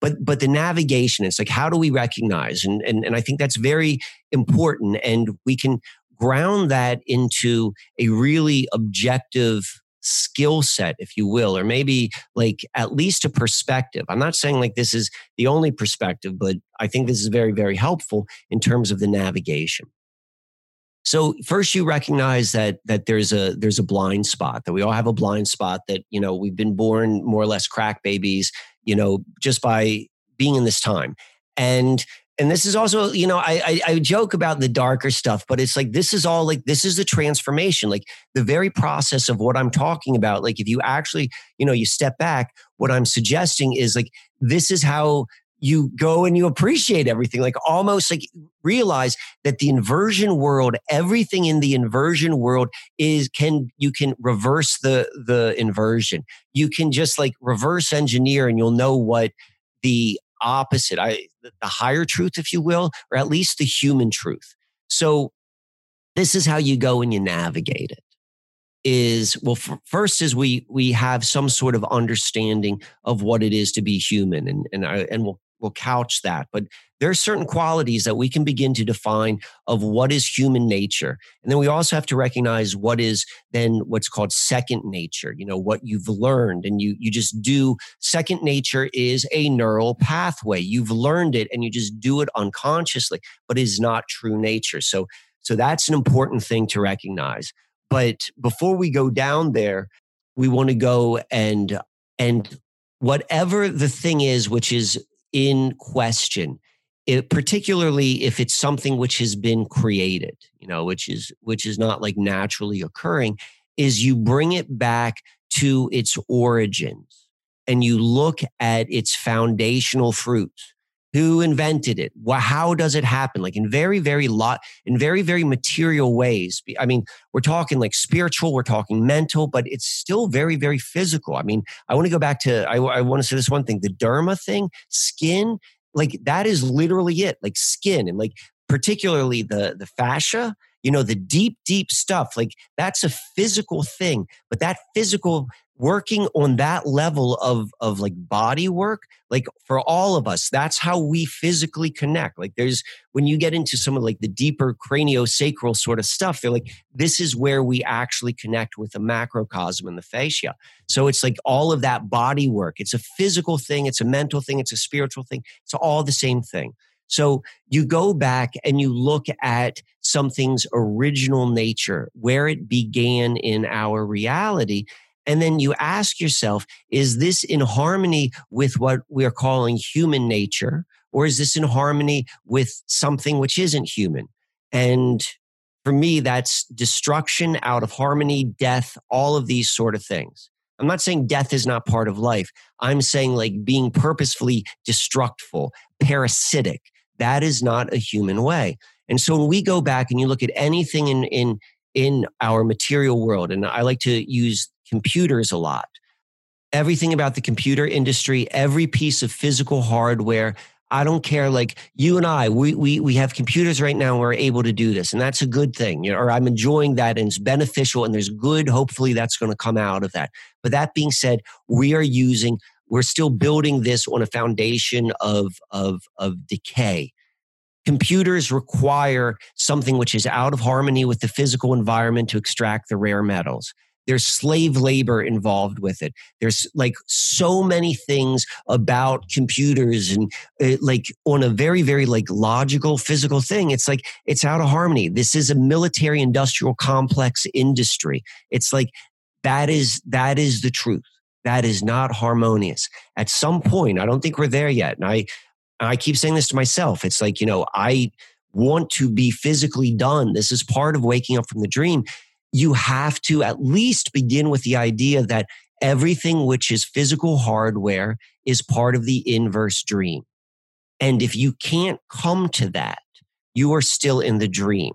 But but the navigation, it's like how do we recognize? And and and I think that's very important. And we can ground that into a really objective skill set, if you will, or maybe like at least a perspective. I'm not saying like this is the only perspective, but I think this is very, very helpful in terms of the navigation. So first you recognize that that there's a there's a blind spot, that we all have a blind spot that, you know, we've been born more or less crack babies, you know, just by being in this time. And and this is also you know I, I, I joke about the darker stuff but it's like this is all like this is the transformation like the very process of what i'm talking about like if you actually you know you step back what i'm suggesting is like this is how you go and you appreciate everything like almost like realize that the inversion world everything in the inversion world is can you can reverse the the inversion you can just like reverse engineer and you'll know what the opposite, I, the higher truth, if you will, or at least the human truth. So this is how you go and you navigate it is well first is we we have some sort of understanding of what it is to be human and and I, and we'll we'll couch that but there are certain qualities that we can begin to define of what is human nature. And then we also have to recognize what is then what's called second nature, you know, what you've learned and you, you just do. Second nature is a neural pathway. You've learned it and you just do it unconsciously, but is not true nature. So, so that's an important thing to recognize. But before we go down there, we want to go and, and whatever the thing is, which is in question, it, particularly if it's something which has been created, you know, which is which is not like naturally occurring, is you bring it back to its origins and you look at its foundational fruits who invented it? How does it happen? Like in very very lot in very very material ways. I mean we're talking like spiritual we're talking mental but it's still very very physical. I mean i want to go back to I, I want to say this one thing the derma thing skin like that is literally it like skin and like particularly the the fascia you know the deep deep stuff like that's a physical thing but that physical working on that level of of like body work like for all of us that's how we physically connect like there's when you get into some of like the deeper craniosacral sort of stuff they're like this is where we actually connect with the macrocosm and the fascia. So it's like all of that body work it's a physical thing it's a mental thing it's a spiritual thing it's all the same thing so you go back and you look at something's original nature, where it began in our reality, and then you ask yourself, is this in harmony with what we are calling human nature? Or is this in harmony with something which isn't human? And for me, that's destruction out of harmony, death, all of these sort of things. I'm not saying death is not part of life. I'm saying like being purposefully destructful, parasitic. That is not a human way. And so when we go back and you look at anything in, in, in our material world, and I like to use computers a lot. Everything about the computer industry, every piece of physical hardware. I don't care. Like you and I, we, we, we have computers right now. we're able to do this and that's a good thing. You know, or I'm enjoying that and it's beneficial and there's good. Hopefully that's going to come out of that. But that being said, we are using, we're still building this on a foundation of, of, of decay computers require something which is out of harmony with the physical environment to extract the rare metals there's slave labor involved with it. There's like so many things about computers and uh, like on a very very like logical physical thing it's like it's out of harmony. This is a military industrial complex industry. It's like that is that is the truth. That is not harmonious. At some point i don't think we're there yet and i i keep saying this to myself it's like you know i want to be physically done. This is part of waking up from the dream you have to at least begin with the idea that everything which is physical hardware is part of the inverse dream. And if you can't come to that, you are still in the dream.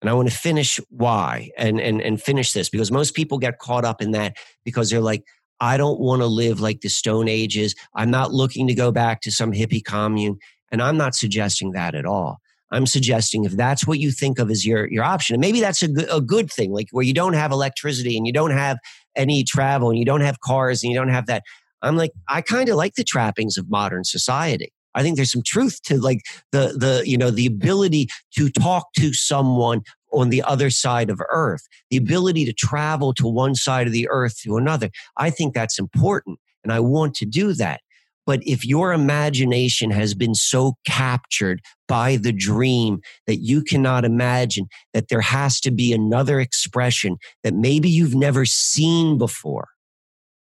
And I want to finish why and, and, and finish this because most people get caught up in that because they're like, I don't want to live like the Stone Ages. I'm not looking to go back to some hippie commune. And I'm not suggesting that at all. I'm suggesting if that's what you think of as your your option, and maybe that's a good, a good thing, like where you don't have electricity and you don't have any travel and you don't have cars and you don't have that. I'm like, I kind of like the trappings of modern society. I think there's some truth to like the the you know the ability to talk to someone on the other side of earth, the ability to travel to one side of the earth to another. I think that's important and I want to do that. But if your imagination has been so captured by the dream that you cannot imagine that there has to be another expression that maybe you've never seen before,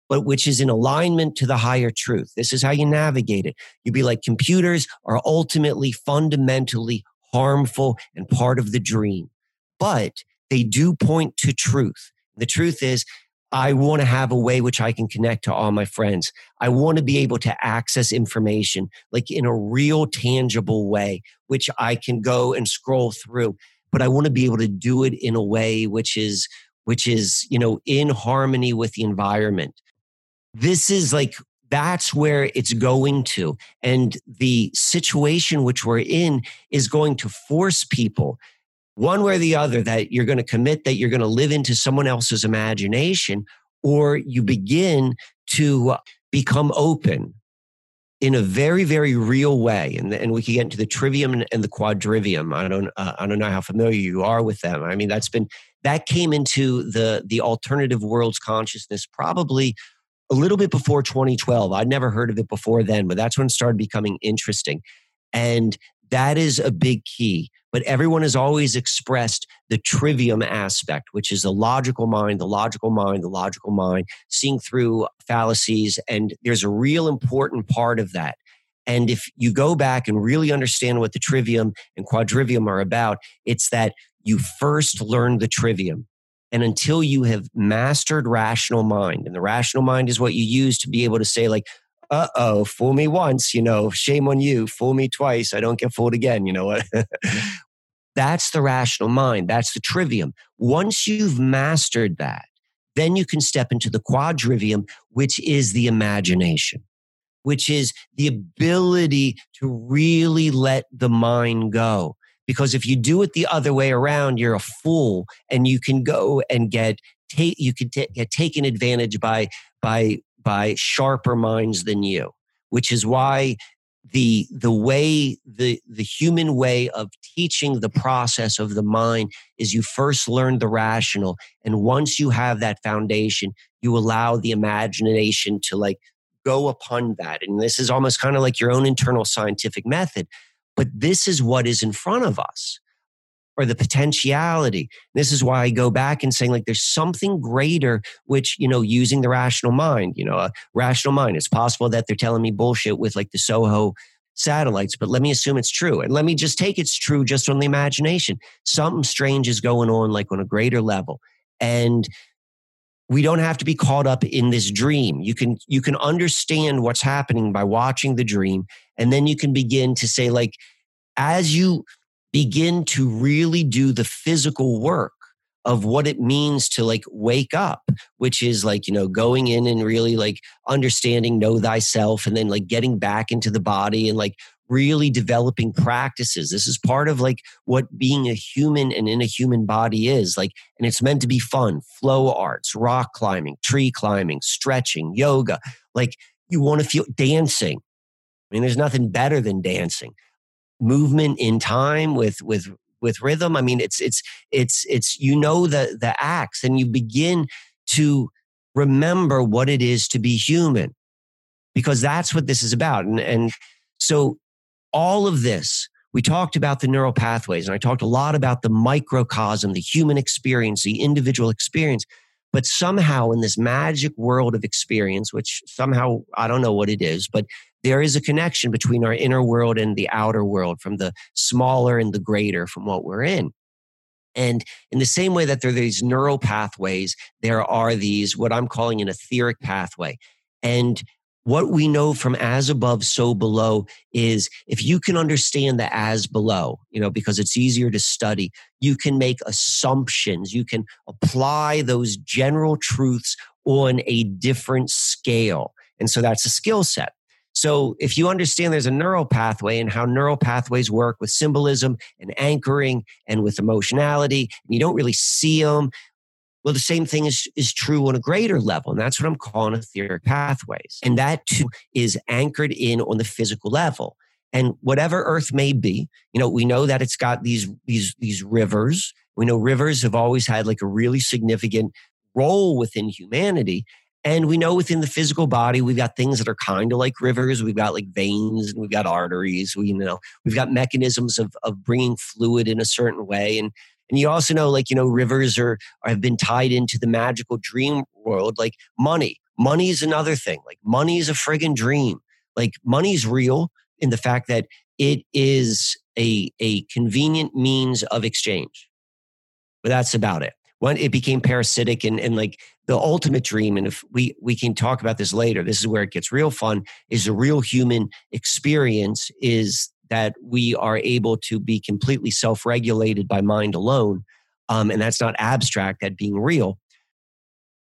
but which is in alignment to the higher truth. This is how you navigate it. You'd be like computers are ultimately fundamentally harmful and part of the dream, but they do point to truth. The truth is I want to have a way which I can connect to all my friends. I want to be able to access information like in a real tangible way, which I can go and scroll through. But I want to be able to do it in a way which is, which is, you know, in harmony with the environment. This is like, that's where it's going to. And the situation which we're in is going to force people one way or the other that you're going to commit that you're going to live into someone else's imagination or you begin to become open in a very very real way. And, and we can get into the trivium and the quadrivium. I don't uh, i don't know how familiar you are with them. I mean that's been that came into the the alternative worlds consciousness probably a little bit before 2012 i'd never heard of it before then but that's when it started becoming interesting. And that is a big key but everyone has always expressed the trivium aspect, which is the logical mind, the logical mind, the logical mind, seeing through fallacies. And there's a real important part of that. And if you go back and really understand what the trivium and quadrivium are about, it's that you first learn the trivium. And until you have mastered rational mind, and the rational mind is what you use to be able to say, like, uh oh, fool me once, you know, shame on you, fool me twice, I don't get fooled again, you know what? That's the rational mind. That's the trivium. Once you've mastered that, then you can step into the quadrivium, which is the imagination, which is the ability to really let the mind go. Because if you do it the other way around, you're a fool and you can go and get, take, you can t- get taken advantage by, by, by sharper minds than you, which is why the the way the the human way of teaching the process of the mind is you first learn the rational and once you have that foundation you allow the imagination to like go upon that. And this is almost kind of like your own internal scientific method but this is what is in front of us or the potentiality. This is why I go back and saying like there's something greater, which, you know, using the rational mind, you know, a rational mind. It's possible that they're telling me bullshit with like the SOHO satellites, but let me assume it's true. And let me just take it's true just on the imagination. Something strange is going on like on a greater level. And we don't have to be caught up in this dream. You can you can understand what's happening by watching the dream and then you can begin to say like as you begin to really do the physical work of what it means to like wake up, which is like, you know, going in and really like understanding, know thyself, and then like getting back into the body and like really developing practices. This is part of like what being a human and in a human body is like, and it's meant to be fun flow arts, rock climbing, tree climbing, stretching, yoga. Like, you want to feel dancing. I mean, there's nothing better than dancing movement in time with with with rhythm. I mean it's it's it's it's you know the the acts and you begin to remember what it is to be human because that's what this is about. And and so all of this we talked about the neural pathways and i talked a lot about the microcosm the human experience the individual experience but somehow in this magic world of experience which somehow i don't know what it is but there is a connection between our inner world and the outer world, from the smaller and the greater from what we're in. And in the same way that there are these neural pathways, there are these, what I'm calling an etheric pathway. And what we know from as above, so below is if you can understand the as below, you know, because it's easier to study, you can make assumptions, you can apply those general truths on a different scale. And so that's a skill set. So if you understand there's a neural pathway and how neural pathways work with symbolism and anchoring and with emotionality, and you don't really see them, well, the same thing is, is true on a greater level. And that's what I'm calling etheric pathways. And that too is anchored in on the physical level. And whatever Earth may be, you know, we know that it's got these, these, these rivers. We know rivers have always had like a really significant role within humanity. And we know within the physical body, we've got things that are kind of like rivers. We've got like veins and we've got arteries. We, you know, we've got mechanisms of, of bringing fluid in a certain way. And, and you also know, like, you know, rivers are, are have been tied into the magical dream world, like money. Money is another thing. Like money is a friggin' dream. Like money's real in the fact that it is a, a convenient means of exchange. But that's about it when it became parasitic and, and like the ultimate dream and if we we can talk about this later this is where it gets real fun is the real human experience is that we are able to be completely self-regulated by mind alone um, and that's not abstract that being real.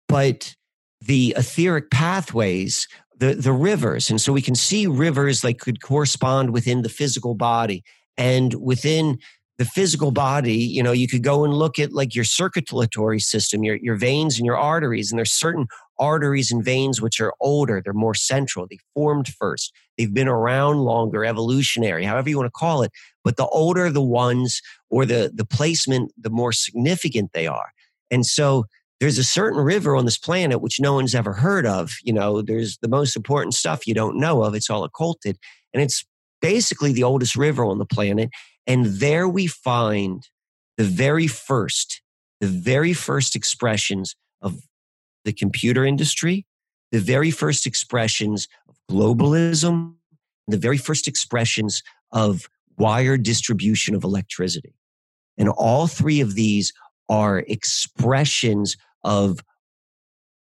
But the etheric pathways the the rivers and so we can see rivers like could correspond within the physical body and within the physical body, you know, you could go and look at like your circulatory system, your, your veins and your arteries, and there's certain arteries and veins which are older, they're more central, they formed first, they've been around longer, evolutionary, however you want to call it. But the older the ones or the, the placement, the more significant they are. And so there's a certain river on this planet which no one's ever heard of. You know, there's the most important stuff you don't know of, it's all occulted. And it's basically the oldest river on the planet. And there we find the very first, the very first expressions of the computer industry, the very first expressions of globalism the very first expressions of wire distribution of electricity. And all three of these are expressions of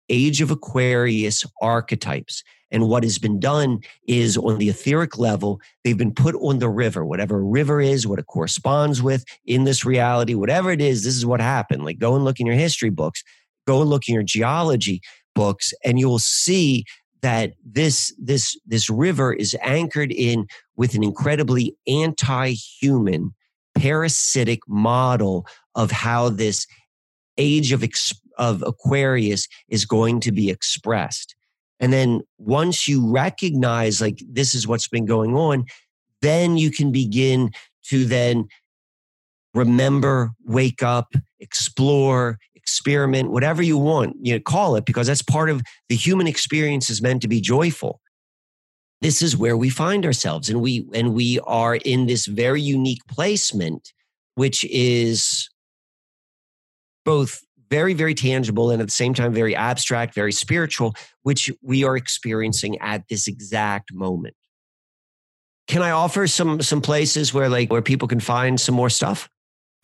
age of Aquarius archetypes. And what has been done is on the etheric level, they've been put on the river, whatever a river is, what it corresponds with in this reality, whatever it is, this is what happened. Like go and look in your history books, go and look in your geology books, and you'll see that this this this river is anchored in with an incredibly anti-human parasitic model of how this age of of aquarius is going to be expressed and then once you recognize like this is what's been going on then you can begin to then remember wake up explore experiment, whatever you want, you know, call it, because that's part of the human experience is meant to be joyful. This is where we find ourselves. And we and we are in this very unique placement, which is both very, very tangible and at the same time very abstract, very spiritual, which we are experiencing at this exact moment. Can I offer some some places where like where people can find some more stuff?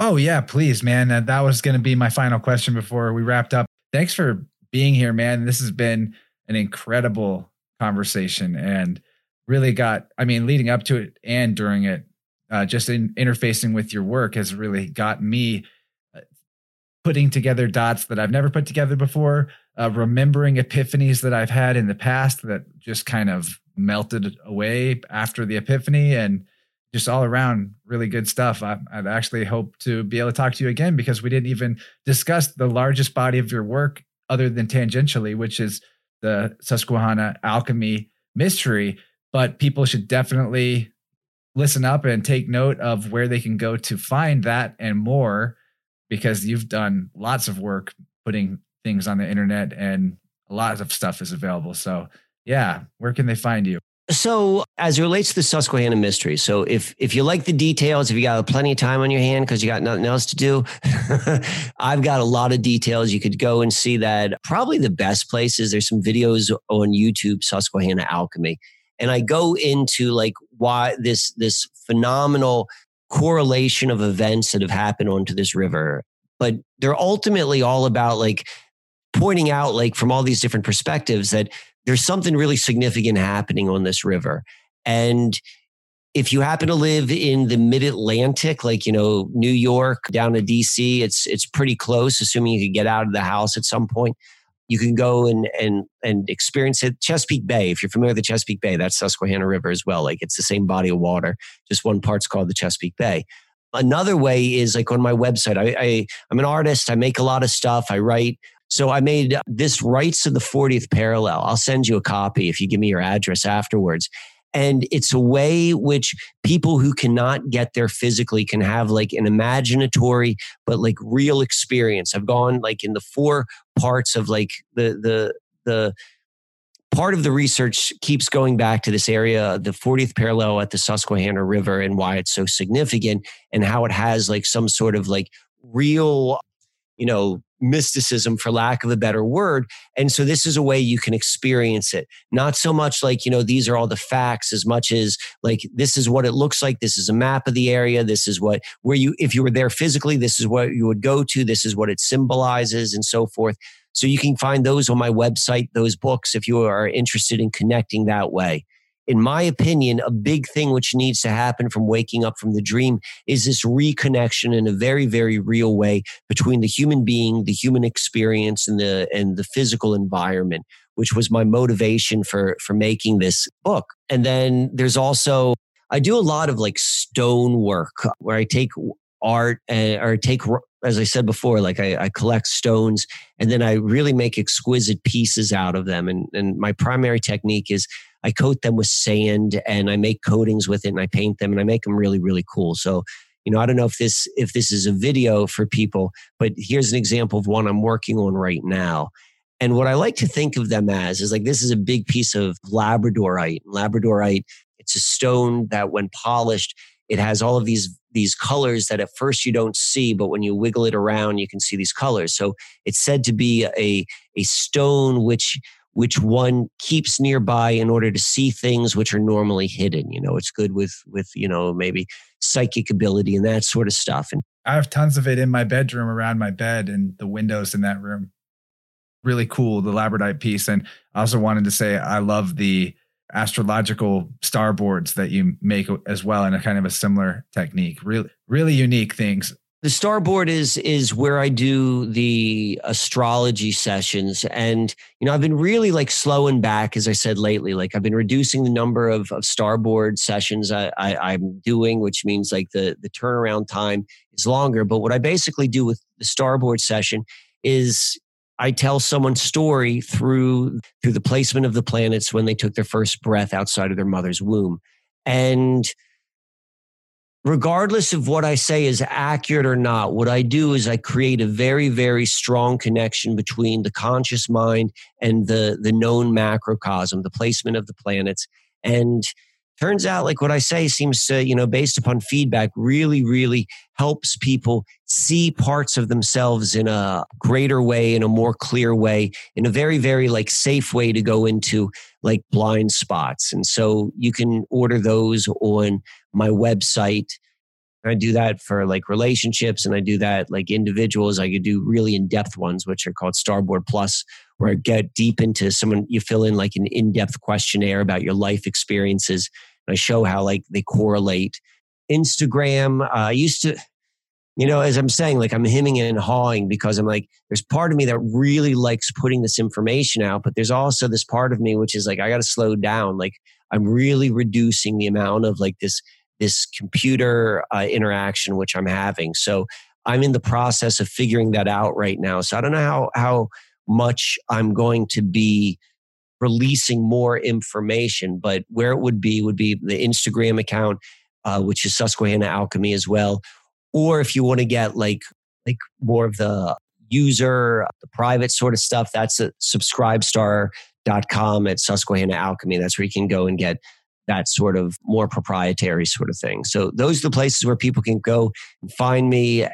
Oh yeah, please, man. That was going to be my final question before we wrapped up. Thanks for being here, man. This has been an incredible conversation and really got I mean leading up to it and during it uh, just in interfacing with your work has really got me uh, putting together dots that I've never put together before, uh, remembering epiphanies that I've had in the past that just kind of melted away after the epiphany and just all around really good stuff. I, would actually hope to be able to talk to you again because we didn't even discuss the largest body of your work other than tangentially, which is the Susquehanna alchemy mystery. But people should definitely listen up and take note of where they can go to find that and more because you've done lots of work putting things on the internet and a lot of stuff is available. So, yeah, where can they find you? So, as it relates to the Susquehanna mystery, so if if you like the details, if you got plenty of time on your hand because you got nothing else to do, I've got a lot of details. You could go and see that. Probably the best place is there's some videos on YouTube, Susquehanna Alchemy, and I go into like why this this phenomenal correlation of events that have happened onto this river, but they're ultimately all about like pointing out like from all these different perspectives that there's something really significant happening on this river. And if you happen to live in the mid Atlantic, like, you know, New York down to DC, it's, it's pretty close, assuming you could get out of the house at some point. You can go and, and, and experience it. Chesapeake Bay, if you're familiar with the Chesapeake Bay, that's Susquehanna River as well. Like it's the same body of water, just one part's called the Chesapeake Bay. Another way is like on my website. I, I I'm an artist. I make a lot of stuff. I write. So I made this Rites of the 40th Parallel. I'll send you a copy if you give me your address afterwards. And it's a way which people who cannot get there physically can have like an imaginatory, but like real experience. I've gone like in the four parts of like the, the, the, part of the research keeps going back to this area, the 40th parallel at the Susquehanna River and why it's so significant and how it has like some sort of like real, you know, mysticism for lack of a better word and so this is a way you can experience it. Not so much like you know these are all the facts as much as like this is what it looks like this is a map of the area this is what where you if you were there physically this is what you would go to this is what it symbolizes and so forth. So you can find those on my website those books if you are interested in connecting that way in my opinion, a big thing which needs to happen from waking up from the dream is this reconnection in a very, very real way between the human being, the human experience, and the and the physical environment, which was my motivation for for making this book. And then there's also I do a lot of like stone work where I take art uh, or take as I said before, like I, I, collect stones and then I really make exquisite pieces out of them. And, and my primary technique is I coat them with sand and I make coatings with it and I paint them and I make them really, really cool. So, you know, I don't know if this if this is a video for people, but here's an example of one I'm working on right now. And what I like to think of them as is like this is a big piece of labradorite. Labradorite, it's a stone that when polished, it has all of these these colors that at first you don't see, but when you wiggle it around, you can see these colors. So it's said to be a, a stone which which one keeps nearby in order to see things which are normally hidden. You know, it's good with with you know maybe psychic ability and that sort of stuff. And I have tons of it in my bedroom around my bed and the windows in that room. Really cool, the labradorite piece. And I also wanted to say I love the astrological starboards that you make as well in a kind of a similar technique. Really, really unique things. The starboard is is where I do the astrology sessions, and you know I've been really like slowing back, as I said lately. Like I've been reducing the number of, of starboard sessions I, I, I'm doing, which means like the the turnaround time is longer. But what I basically do with the starboard session is I tell someone's story through through the placement of the planets when they took their first breath outside of their mother's womb. And regardless of what I say is accurate or not, what I do is I create a very, very strong connection between the conscious mind and the, the known macrocosm, the placement of the planets. And turns out like what i say seems to you know based upon feedback really really helps people see parts of themselves in a greater way in a more clear way in a very very like safe way to go into like blind spots. And so you can order those on my website I do that for like relationships and I do that like individuals. I could do really in depth ones, which are called Starboard Plus, where I get deep into someone, you fill in like an in depth questionnaire about your life experiences. I show how like they correlate. Instagram, uh, I used to, you know, as I'm saying, like I'm hemming and hawing because I'm like, there's part of me that really likes putting this information out, but there's also this part of me which is like, I got to slow down. Like I'm really reducing the amount of like this this computer uh, interaction which I'm having. So I'm in the process of figuring that out right now. So I don't know how how much I'm going to be releasing more information, but where it would be would be the Instagram account, uh, which is Susquehanna Alchemy as well. Or if you want to get like like more of the user, the private sort of stuff, that's at subscribestar.com at Susquehanna Alchemy. That's where you can go and get that sort of more proprietary sort of thing. So those are the places where people can go and find me.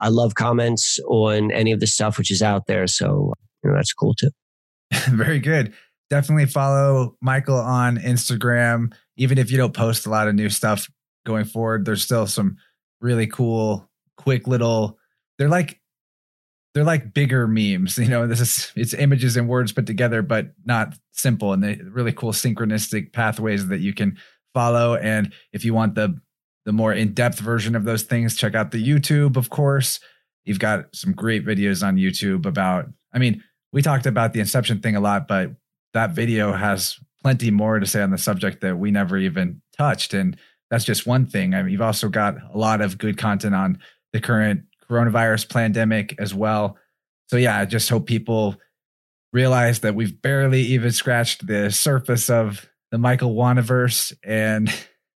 I love comments on any of the stuff which is out there. So you know, that's cool too. Very good. Definitely follow Michael on Instagram. Even if you don't post a lot of new stuff going forward, there's still some really cool, quick little, they're like they're like bigger memes. You know, this is it's images and words put together, but not simple. And they really cool synchronistic pathways that you can follow. And if you want the the more in-depth version of those things, check out the YouTube, of course. You've got some great videos on YouTube about, I mean, we talked about the inception thing a lot, but that video has plenty more to say on the subject that we never even touched. And that's just one thing. I mean, you've also got a lot of good content on the current coronavirus pandemic as well. So yeah, I just hope people realize that we've barely even scratched the surface of the Michael Waniverse. And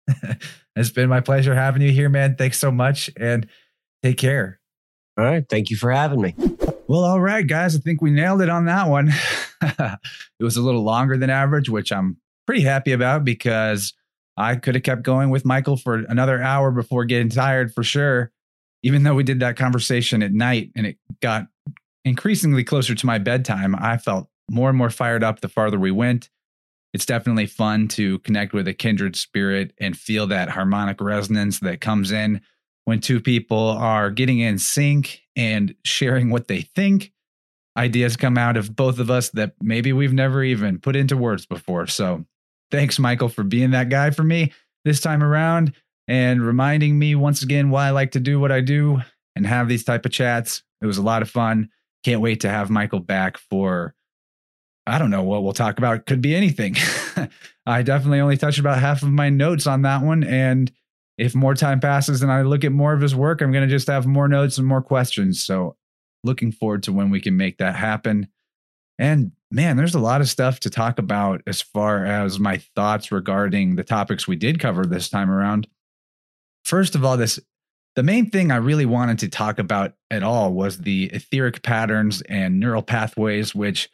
it's been my pleasure having you here, man. Thanks so much and take care. All right. Thank you for having me. Well, all right, guys. I think we nailed it on that one. it was a little longer than average, which I'm pretty happy about because I could have kept going with Michael for another hour before getting tired for sure even though we did that conversation at night and it got increasingly closer to my bedtime, I felt more and more fired up the farther we went. It's definitely fun to connect with a kindred spirit and feel that harmonic resonance that comes in when two people are getting in sync and sharing what they think. Ideas come out of both of us that maybe we've never even put into words before. So, thanks, Michael, for being that guy for me this time around and reminding me once again why I like to do what I do and have these type of chats. It was a lot of fun. Can't wait to have Michael back for I don't know what we'll talk about. Could be anything. I definitely only touched about half of my notes on that one. And if more time passes and I look at more of his work, I'm going to just have more notes and more questions. So looking forward to when we can make that happen. And man, there's a lot of stuff to talk about as far as my thoughts regarding the topics we did cover this time around. First of all, this the main thing I really wanted to talk about at all was the etheric patterns and neural pathways, which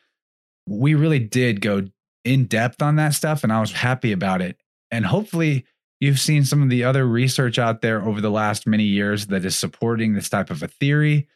we really did go in depth on that stuff, and I was happy about it. And hopefully, you've seen some of the other research out there over the last many years that is supporting this type of a theory.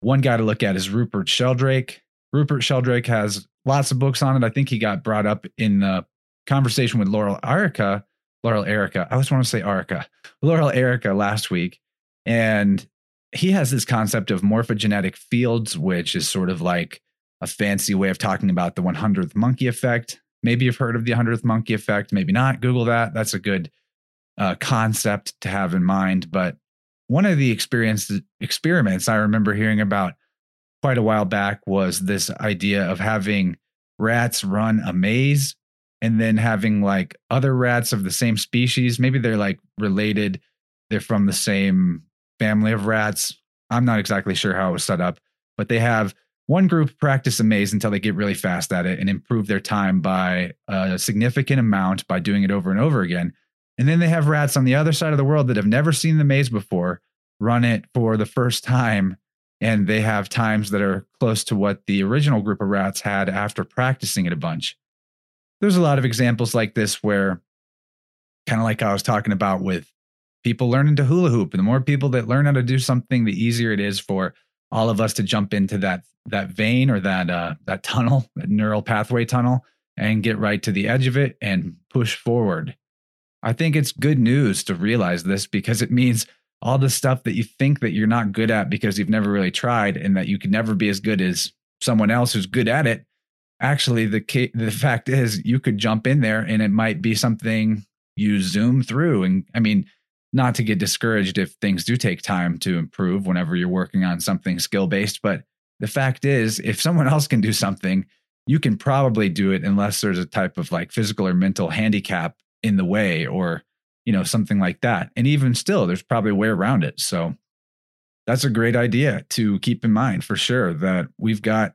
One guy to look at is Rupert Sheldrake. Rupert Sheldrake has lots of books on it. I think he got brought up in the conversation with Laurel Arica, Laurel Erica. I always want to say Arica, Laurel Erica last week. And he has this concept of morphogenetic fields, which is sort of like a fancy way of talking about the 100th monkey effect. Maybe you've heard of the 100th monkey effect, maybe not. Google that. That's a good uh, concept to have in mind. But one of the experiments I remember hearing about quite a while back was this idea of having rats run a maze and then having like other rats of the same species. Maybe they're like related, they're from the same family of rats. I'm not exactly sure how it was set up, but they have one group practice a maze until they get really fast at it and improve their time by a significant amount by doing it over and over again. And then they have rats on the other side of the world that have never seen the maze before run it for the first time. And they have times that are close to what the original group of rats had after practicing it a bunch. There's a lot of examples like this where, kind of like I was talking about with people learning to hula hoop. And the more people that learn how to do something, the easier it is for all of us to jump into that that vein or that uh, that tunnel, that neural pathway tunnel, and get right to the edge of it and push forward. I think it's good news to realize this because it means all the stuff that you think that you're not good at because you've never really tried and that you could never be as good as someone else who's good at it. Actually, the the fact is you could jump in there and it might be something you zoom through. And I mean, not to get discouraged if things do take time to improve whenever you're working on something skill based, but the fact is, if someone else can do something, you can probably do it unless there's a type of like physical or mental handicap in the way or you know something like that and even still there's probably a way around it so that's a great idea to keep in mind for sure that we've got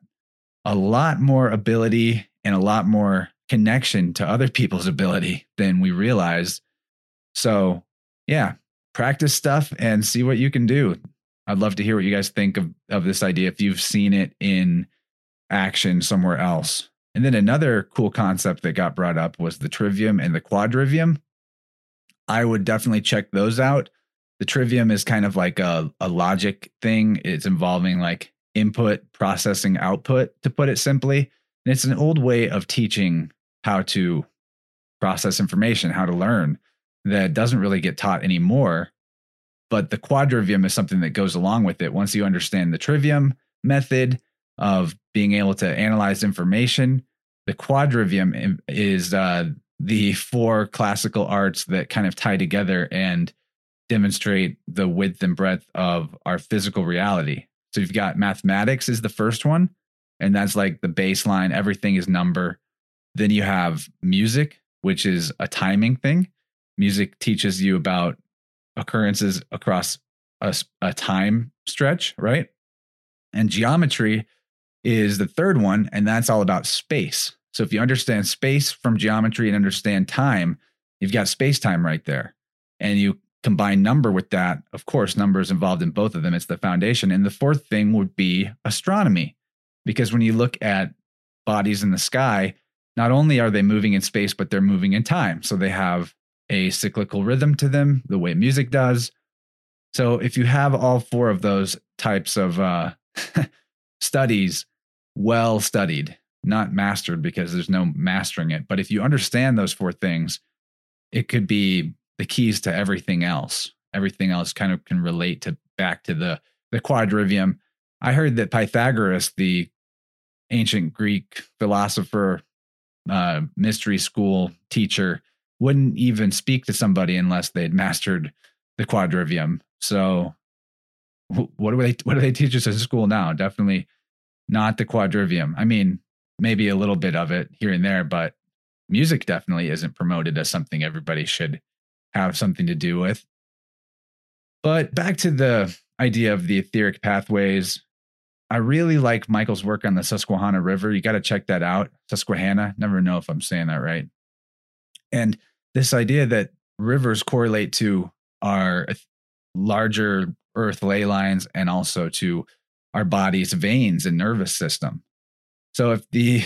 a lot more ability and a lot more connection to other people's ability than we realize so yeah practice stuff and see what you can do i'd love to hear what you guys think of of this idea if you've seen it in action somewhere else and then another cool concept that got brought up was the trivium and the quadrivium. I would definitely check those out. The trivium is kind of like a, a logic thing. It's involving like input, processing, output, to put it simply. And it's an old way of teaching how to process information, how to learn that doesn't really get taught anymore. But the quadrivium is something that goes along with it. Once you understand the trivium method of being able to analyze information, the quadrivium is uh, the four classical arts that kind of tie together and demonstrate the width and breadth of our physical reality. So you've got mathematics is the first one, and that's like the baseline. Everything is number. Then you have music, which is a timing thing. Music teaches you about occurrences across a, a time stretch, right? And geometry is the third one, and that's all about space. So if you understand space from geometry and understand time, you've got space time right there. And you combine number with that. Of course, number is involved in both of them. It's the foundation. And the fourth thing would be astronomy. Because when you look at bodies in the sky, not only are they moving in space, but they're moving in time. So they have a cyclical rhythm to them, the way music does. So if you have all four of those types of uh, studies well studied, not mastered because there's no mastering it. But if you understand those four things, it could be the keys to everything else. Everything else kind of can relate to back to the the quadrivium. I heard that Pythagoras, the ancient Greek philosopher, uh, mystery school teacher, wouldn't even speak to somebody unless they'd mastered the quadrivium. So, what do they what do they teach us in school now? Definitely not the quadrivium. I mean, maybe a little bit of it here and there, but music definitely isn't promoted as something everybody should have something to do with. But back to the idea of the etheric pathways. I really like Michael's work on the Susquehanna River. You got to check that out. Susquehanna, never know if I'm saying that right. And this idea that rivers correlate to our larger earth ley lines and also to our body's veins and nervous system. So if the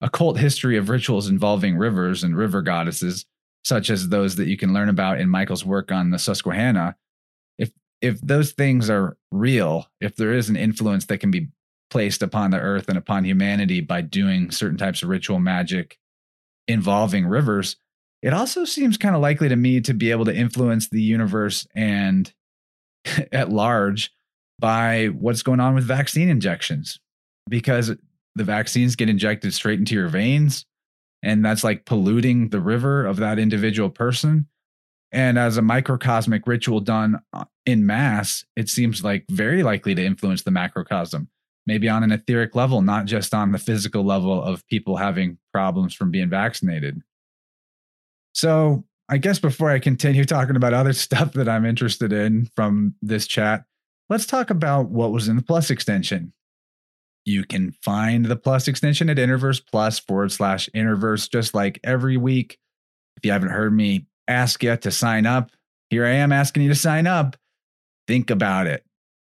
occult history of rituals involving rivers and river goddesses, such as those that you can learn about in Michael's work on the Susquehanna, if if those things are real, if there is an influence that can be placed upon the earth and upon humanity by doing certain types of ritual magic involving rivers, it also seems kind of likely to me to be able to influence the universe and at large by what's going on with vaccine injections because the vaccines get injected straight into your veins and that's like polluting the river of that individual person. And as a microcosmic ritual done uh, in mass it seems like very likely to influence the macrocosm maybe on an etheric level not just on the physical level of people having problems from being vaccinated. So i guess before i continue talking about other stuff that i'm interested in from this chat let's talk about what was in the plus extension you can find the plus extension at Interverse Plus forward slash Interverse, just like every week. If you haven't heard me ask you to sign up, here I am asking you to sign up. Think about it.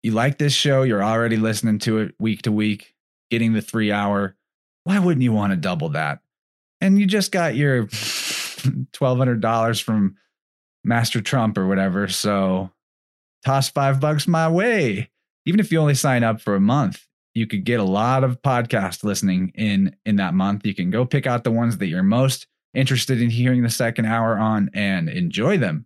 You like this show, you're already listening to it week to week, getting the three hour. Why wouldn't you want to double that? And you just got your $1,200 from Master Trump or whatever. So toss five bucks my way. Even if you only sign up for a month, you could get a lot of podcast listening in in that month. You can go pick out the ones that you're most interested in hearing the second hour on and enjoy them.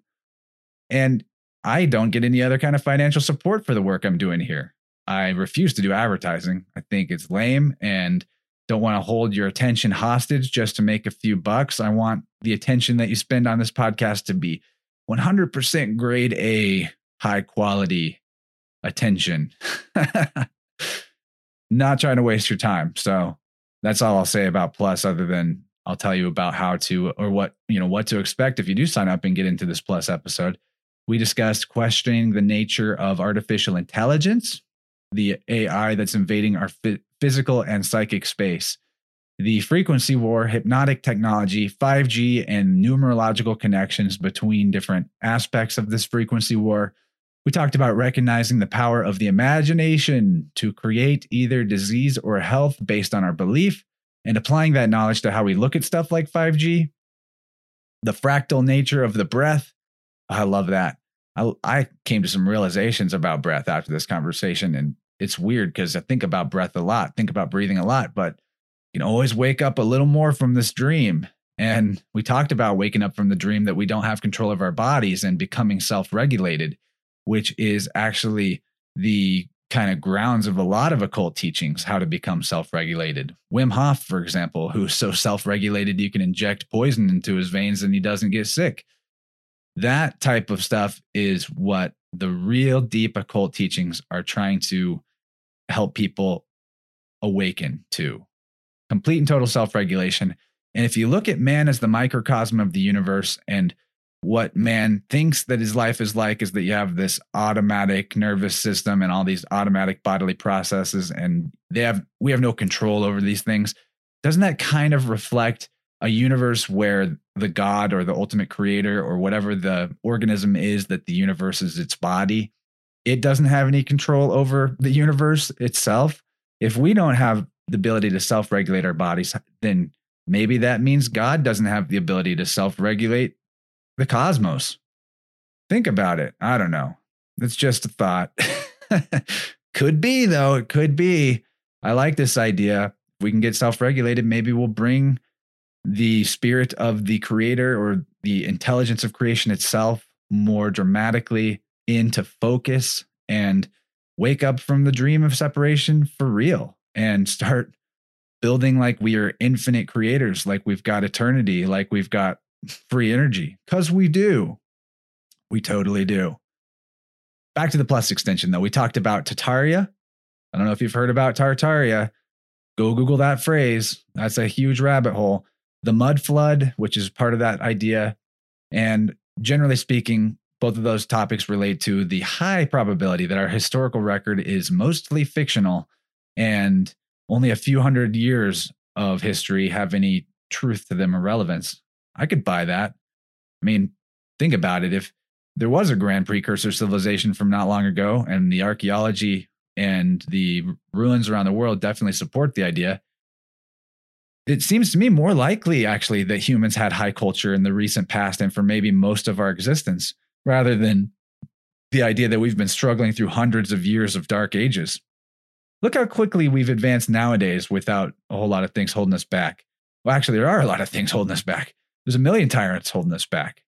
And I don't get any other kind of financial support for the work I'm doing here. I refuse to do advertising. I think it's lame and don't want to hold your attention hostage just to make a few bucks. I want the attention that you spend on this podcast to be 100% grade A, high quality attention. not trying to waste your time. So that's all I'll say about Plus, other than I'll tell you about how to or what, you know, what to expect if you do sign up and get into this Plus episode. We discussed questioning the nature of artificial intelligence, the AI that's invading our physical and psychic space, the frequency war, hypnotic technology, 5G, and numerological connections between different aspects of this frequency war we talked about recognizing the power of the imagination to create either disease or health based on our belief and applying that knowledge to how we look at stuff like 5G. The fractal nature of the breath. I love that. I, I came to some realizations about breath after this conversation. And it's weird because I think about breath a lot, think about breathing a lot, but you can always wake up a little more from this dream. And we talked about waking up from the dream that we don't have control of our bodies and becoming self regulated which is actually the kind of grounds of a lot of occult teachings how to become self-regulated. Wim hof for example who's so self-regulated you can inject poison into his veins and he doesn't get sick. That type of stuff is what the real deep occult teachings are trying to help people awaken to. Complete and total self-regulation. And if you look at man as the microcosm of the universe and what man thinks that his life is like is that you have this automatic nervous system and all these automatic bodily processes and they have we have no control over these things. Doesn't that kind of reflect a universe where the god or the ultimate creator or whatever the organism is that the universe is its body it doesn't have any control over the universe itself? If we don't have the ability to self-regulate our bodies then maybe that means god doesn't have the ability to self-regulate the cosmos. Think about it. I don't know. It's just a thought. could be, though. It could be. I like this idea. If we can get self regulated, maybe we'll bring the spirit of the creator or the intelligence of creation itself more dramatically into focus and wake up from the dream of separation for real and start building like we are infinite creators, like we've got eternity, like we've got free energy because we do. We totally do. Back to the plus extension, though. We talked about Tartaria. I don't know if you've heard about Tartaria. Go Google that phrase. That's a huge rabbit hole. The mud flood, which is part of that idea. And generally speaking, both of those topics relate to the high probability that our historical record is mostly fictional and only a few hundred years of history have any truth to them or relevance. I could buy that. I mean, think about it. If there was a grand precursor civilization from not long ago, and the archaeology and the ruins around the world definitely support the idea, it seems to me more likely actually that humans had high culture in the recent past and for maybe most of our existence rather than the idea that we've been struggling through hundreds of years of dark ages. look how quickly we've advanced nowadays without a whole lot of things holding us back. Well, actually, there are a lot of things holding us back. There's a million tyrants holding us back.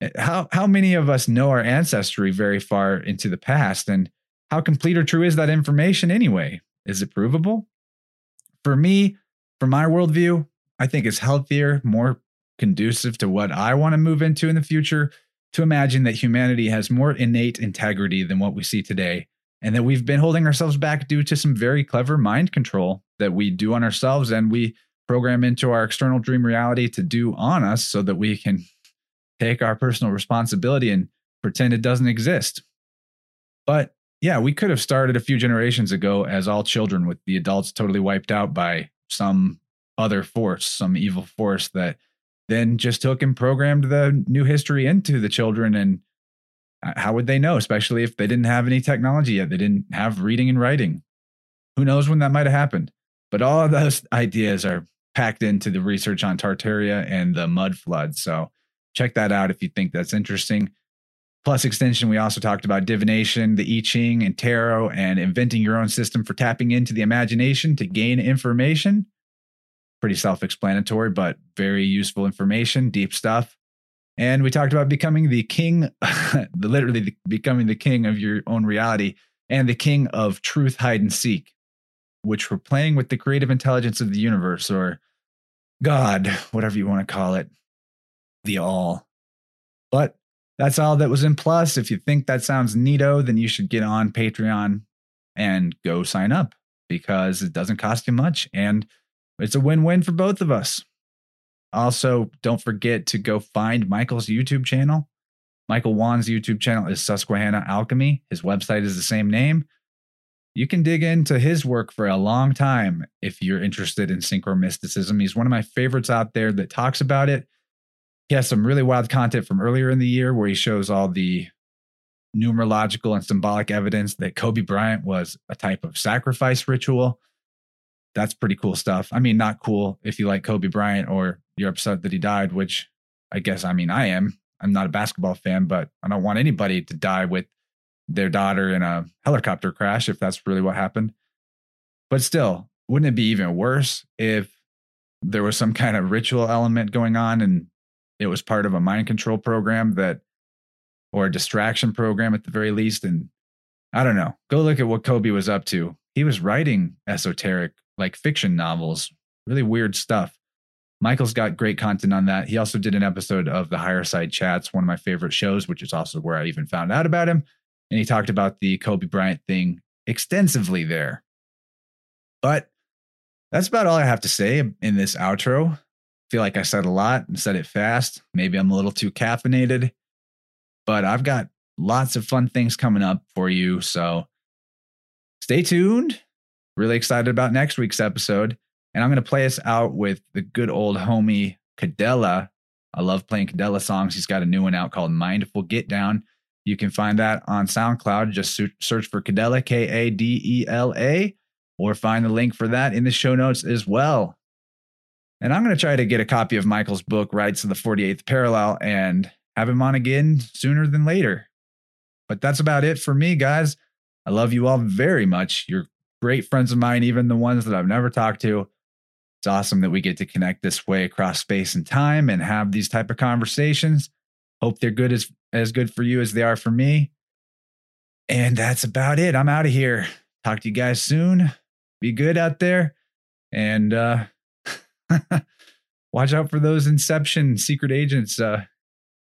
Eh, how how many of us know our ancestry very far into the past, and how complete or true is that information anyway? Is it provable? For me, for my worldview, I think it's healthier, more conducive to what I want to move into in the future to imagine that humanity has more innate integrity than what we see today, and that we've been holding ourselves back due to some very clever mind control that we do on ourselves and we program into our external dream reality to do on us so that we can take our personal responsibility and pretend it doesn't exist. But yeah, we could have started a few generations ago as all children with the adults totally wiped out by some other force, some evil force that then just took and programmed the new history into the children. And uh, how would they know, especially if they didn't have any technology yet? They didn't have reading and writing. Who knows when that might have happened? But all of those ideas are packed into the research on Tartaria and the mud flood. So check that out if you think that's interesting. Plus extension, we also talked about divination, the I Ching, and tarot, and inventing your own system for tapping into the imagination to gain information. Pretty self explanatory, but very useful information, deep stuff. And we talked about becoming the king, literally becoming the king of your own reality and the king of truth, hide, and seek, which we're playing with the creative intelligence of the universe or God, whatever you want to call it, the all. But that's all that was in Plus. If you think that sounds neato, then you should get on Patreon and go sign up because it doesn't cost you much and it's a win win for both of us. Also, don't forget to go find Michael's YouTube channel. Michael Wann's YouTube channel is Susquehanna Alchemy. His website is the same name. You can dig into his work for a long time if you're interested in synchro mysticism. He's one of my favorites out there that talks about it he has some really wild content from earlier in the year where he shows all the numerological and symbolic evidence that Kobe Bryant was a type of sacrifice ritual. That's pretty cool stuff. I mean, not cool if you like Kobe Bryant or you're upset that he died, which I guess, I mean, I am. I'm not a basketball fan, but I don't want anybody to die with their daughter in a helicopter crash if that's really what happened. But still, wouldn't it be even worse if there was some kind of ritual element going on and it was part of a mind control program that or a distraction program at the very least? And i don't know. Go look at what kobe was up to. He was writing esoteric like fiction novels really weird stuff. Michael's got great content on that. He also did an episode of the higher side chats one of my favorite shows which is also where i even found out about him and he talked about the kobe bryant thing extensively there but that's about all i have to say in this outro I feel like I said a lot and said it fast. Maybe I'm a little too caffeinated, but I've got lots of fun things coming up for you. So stay tuned. Really excited about next week's episode. And I'm going to play us out with the good old homie Kadela. I love playing Kadela songs. He's got a new one out called Mindful Get Down. You can find that on SoundCloud. Just search for Kadela, K A D E L A, or find the link for that in the show notes as well. And I'm going to try to get a copy of Michael's book, Rites of the 48th Parallel, and have him on again sooner than later. But that's about it for me, guys. I love you all very much. You're great friends of mine, even the ones that I've never talked to. It's awesome that we get to connect this way across space and time and have these type of conversations. Hope they're good as as good for you as they are for me. And that's about it. I'm out of here. Talk to you guys soon. Be good out there. And uh Watch out for those Inception secret agents uh,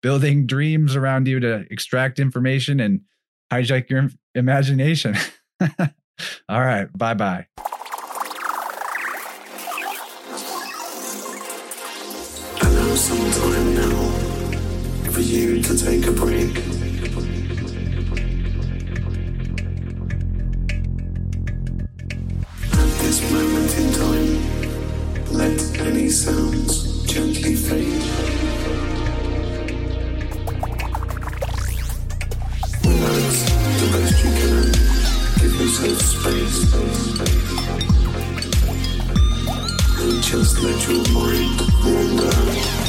building dreams around you to extract information and hijack your imagination. All right. Bye bye. For you to take a break. At this moment in time, let any sounds gently fade. Relax the best you can. Give yourself space. And just let your mind wander.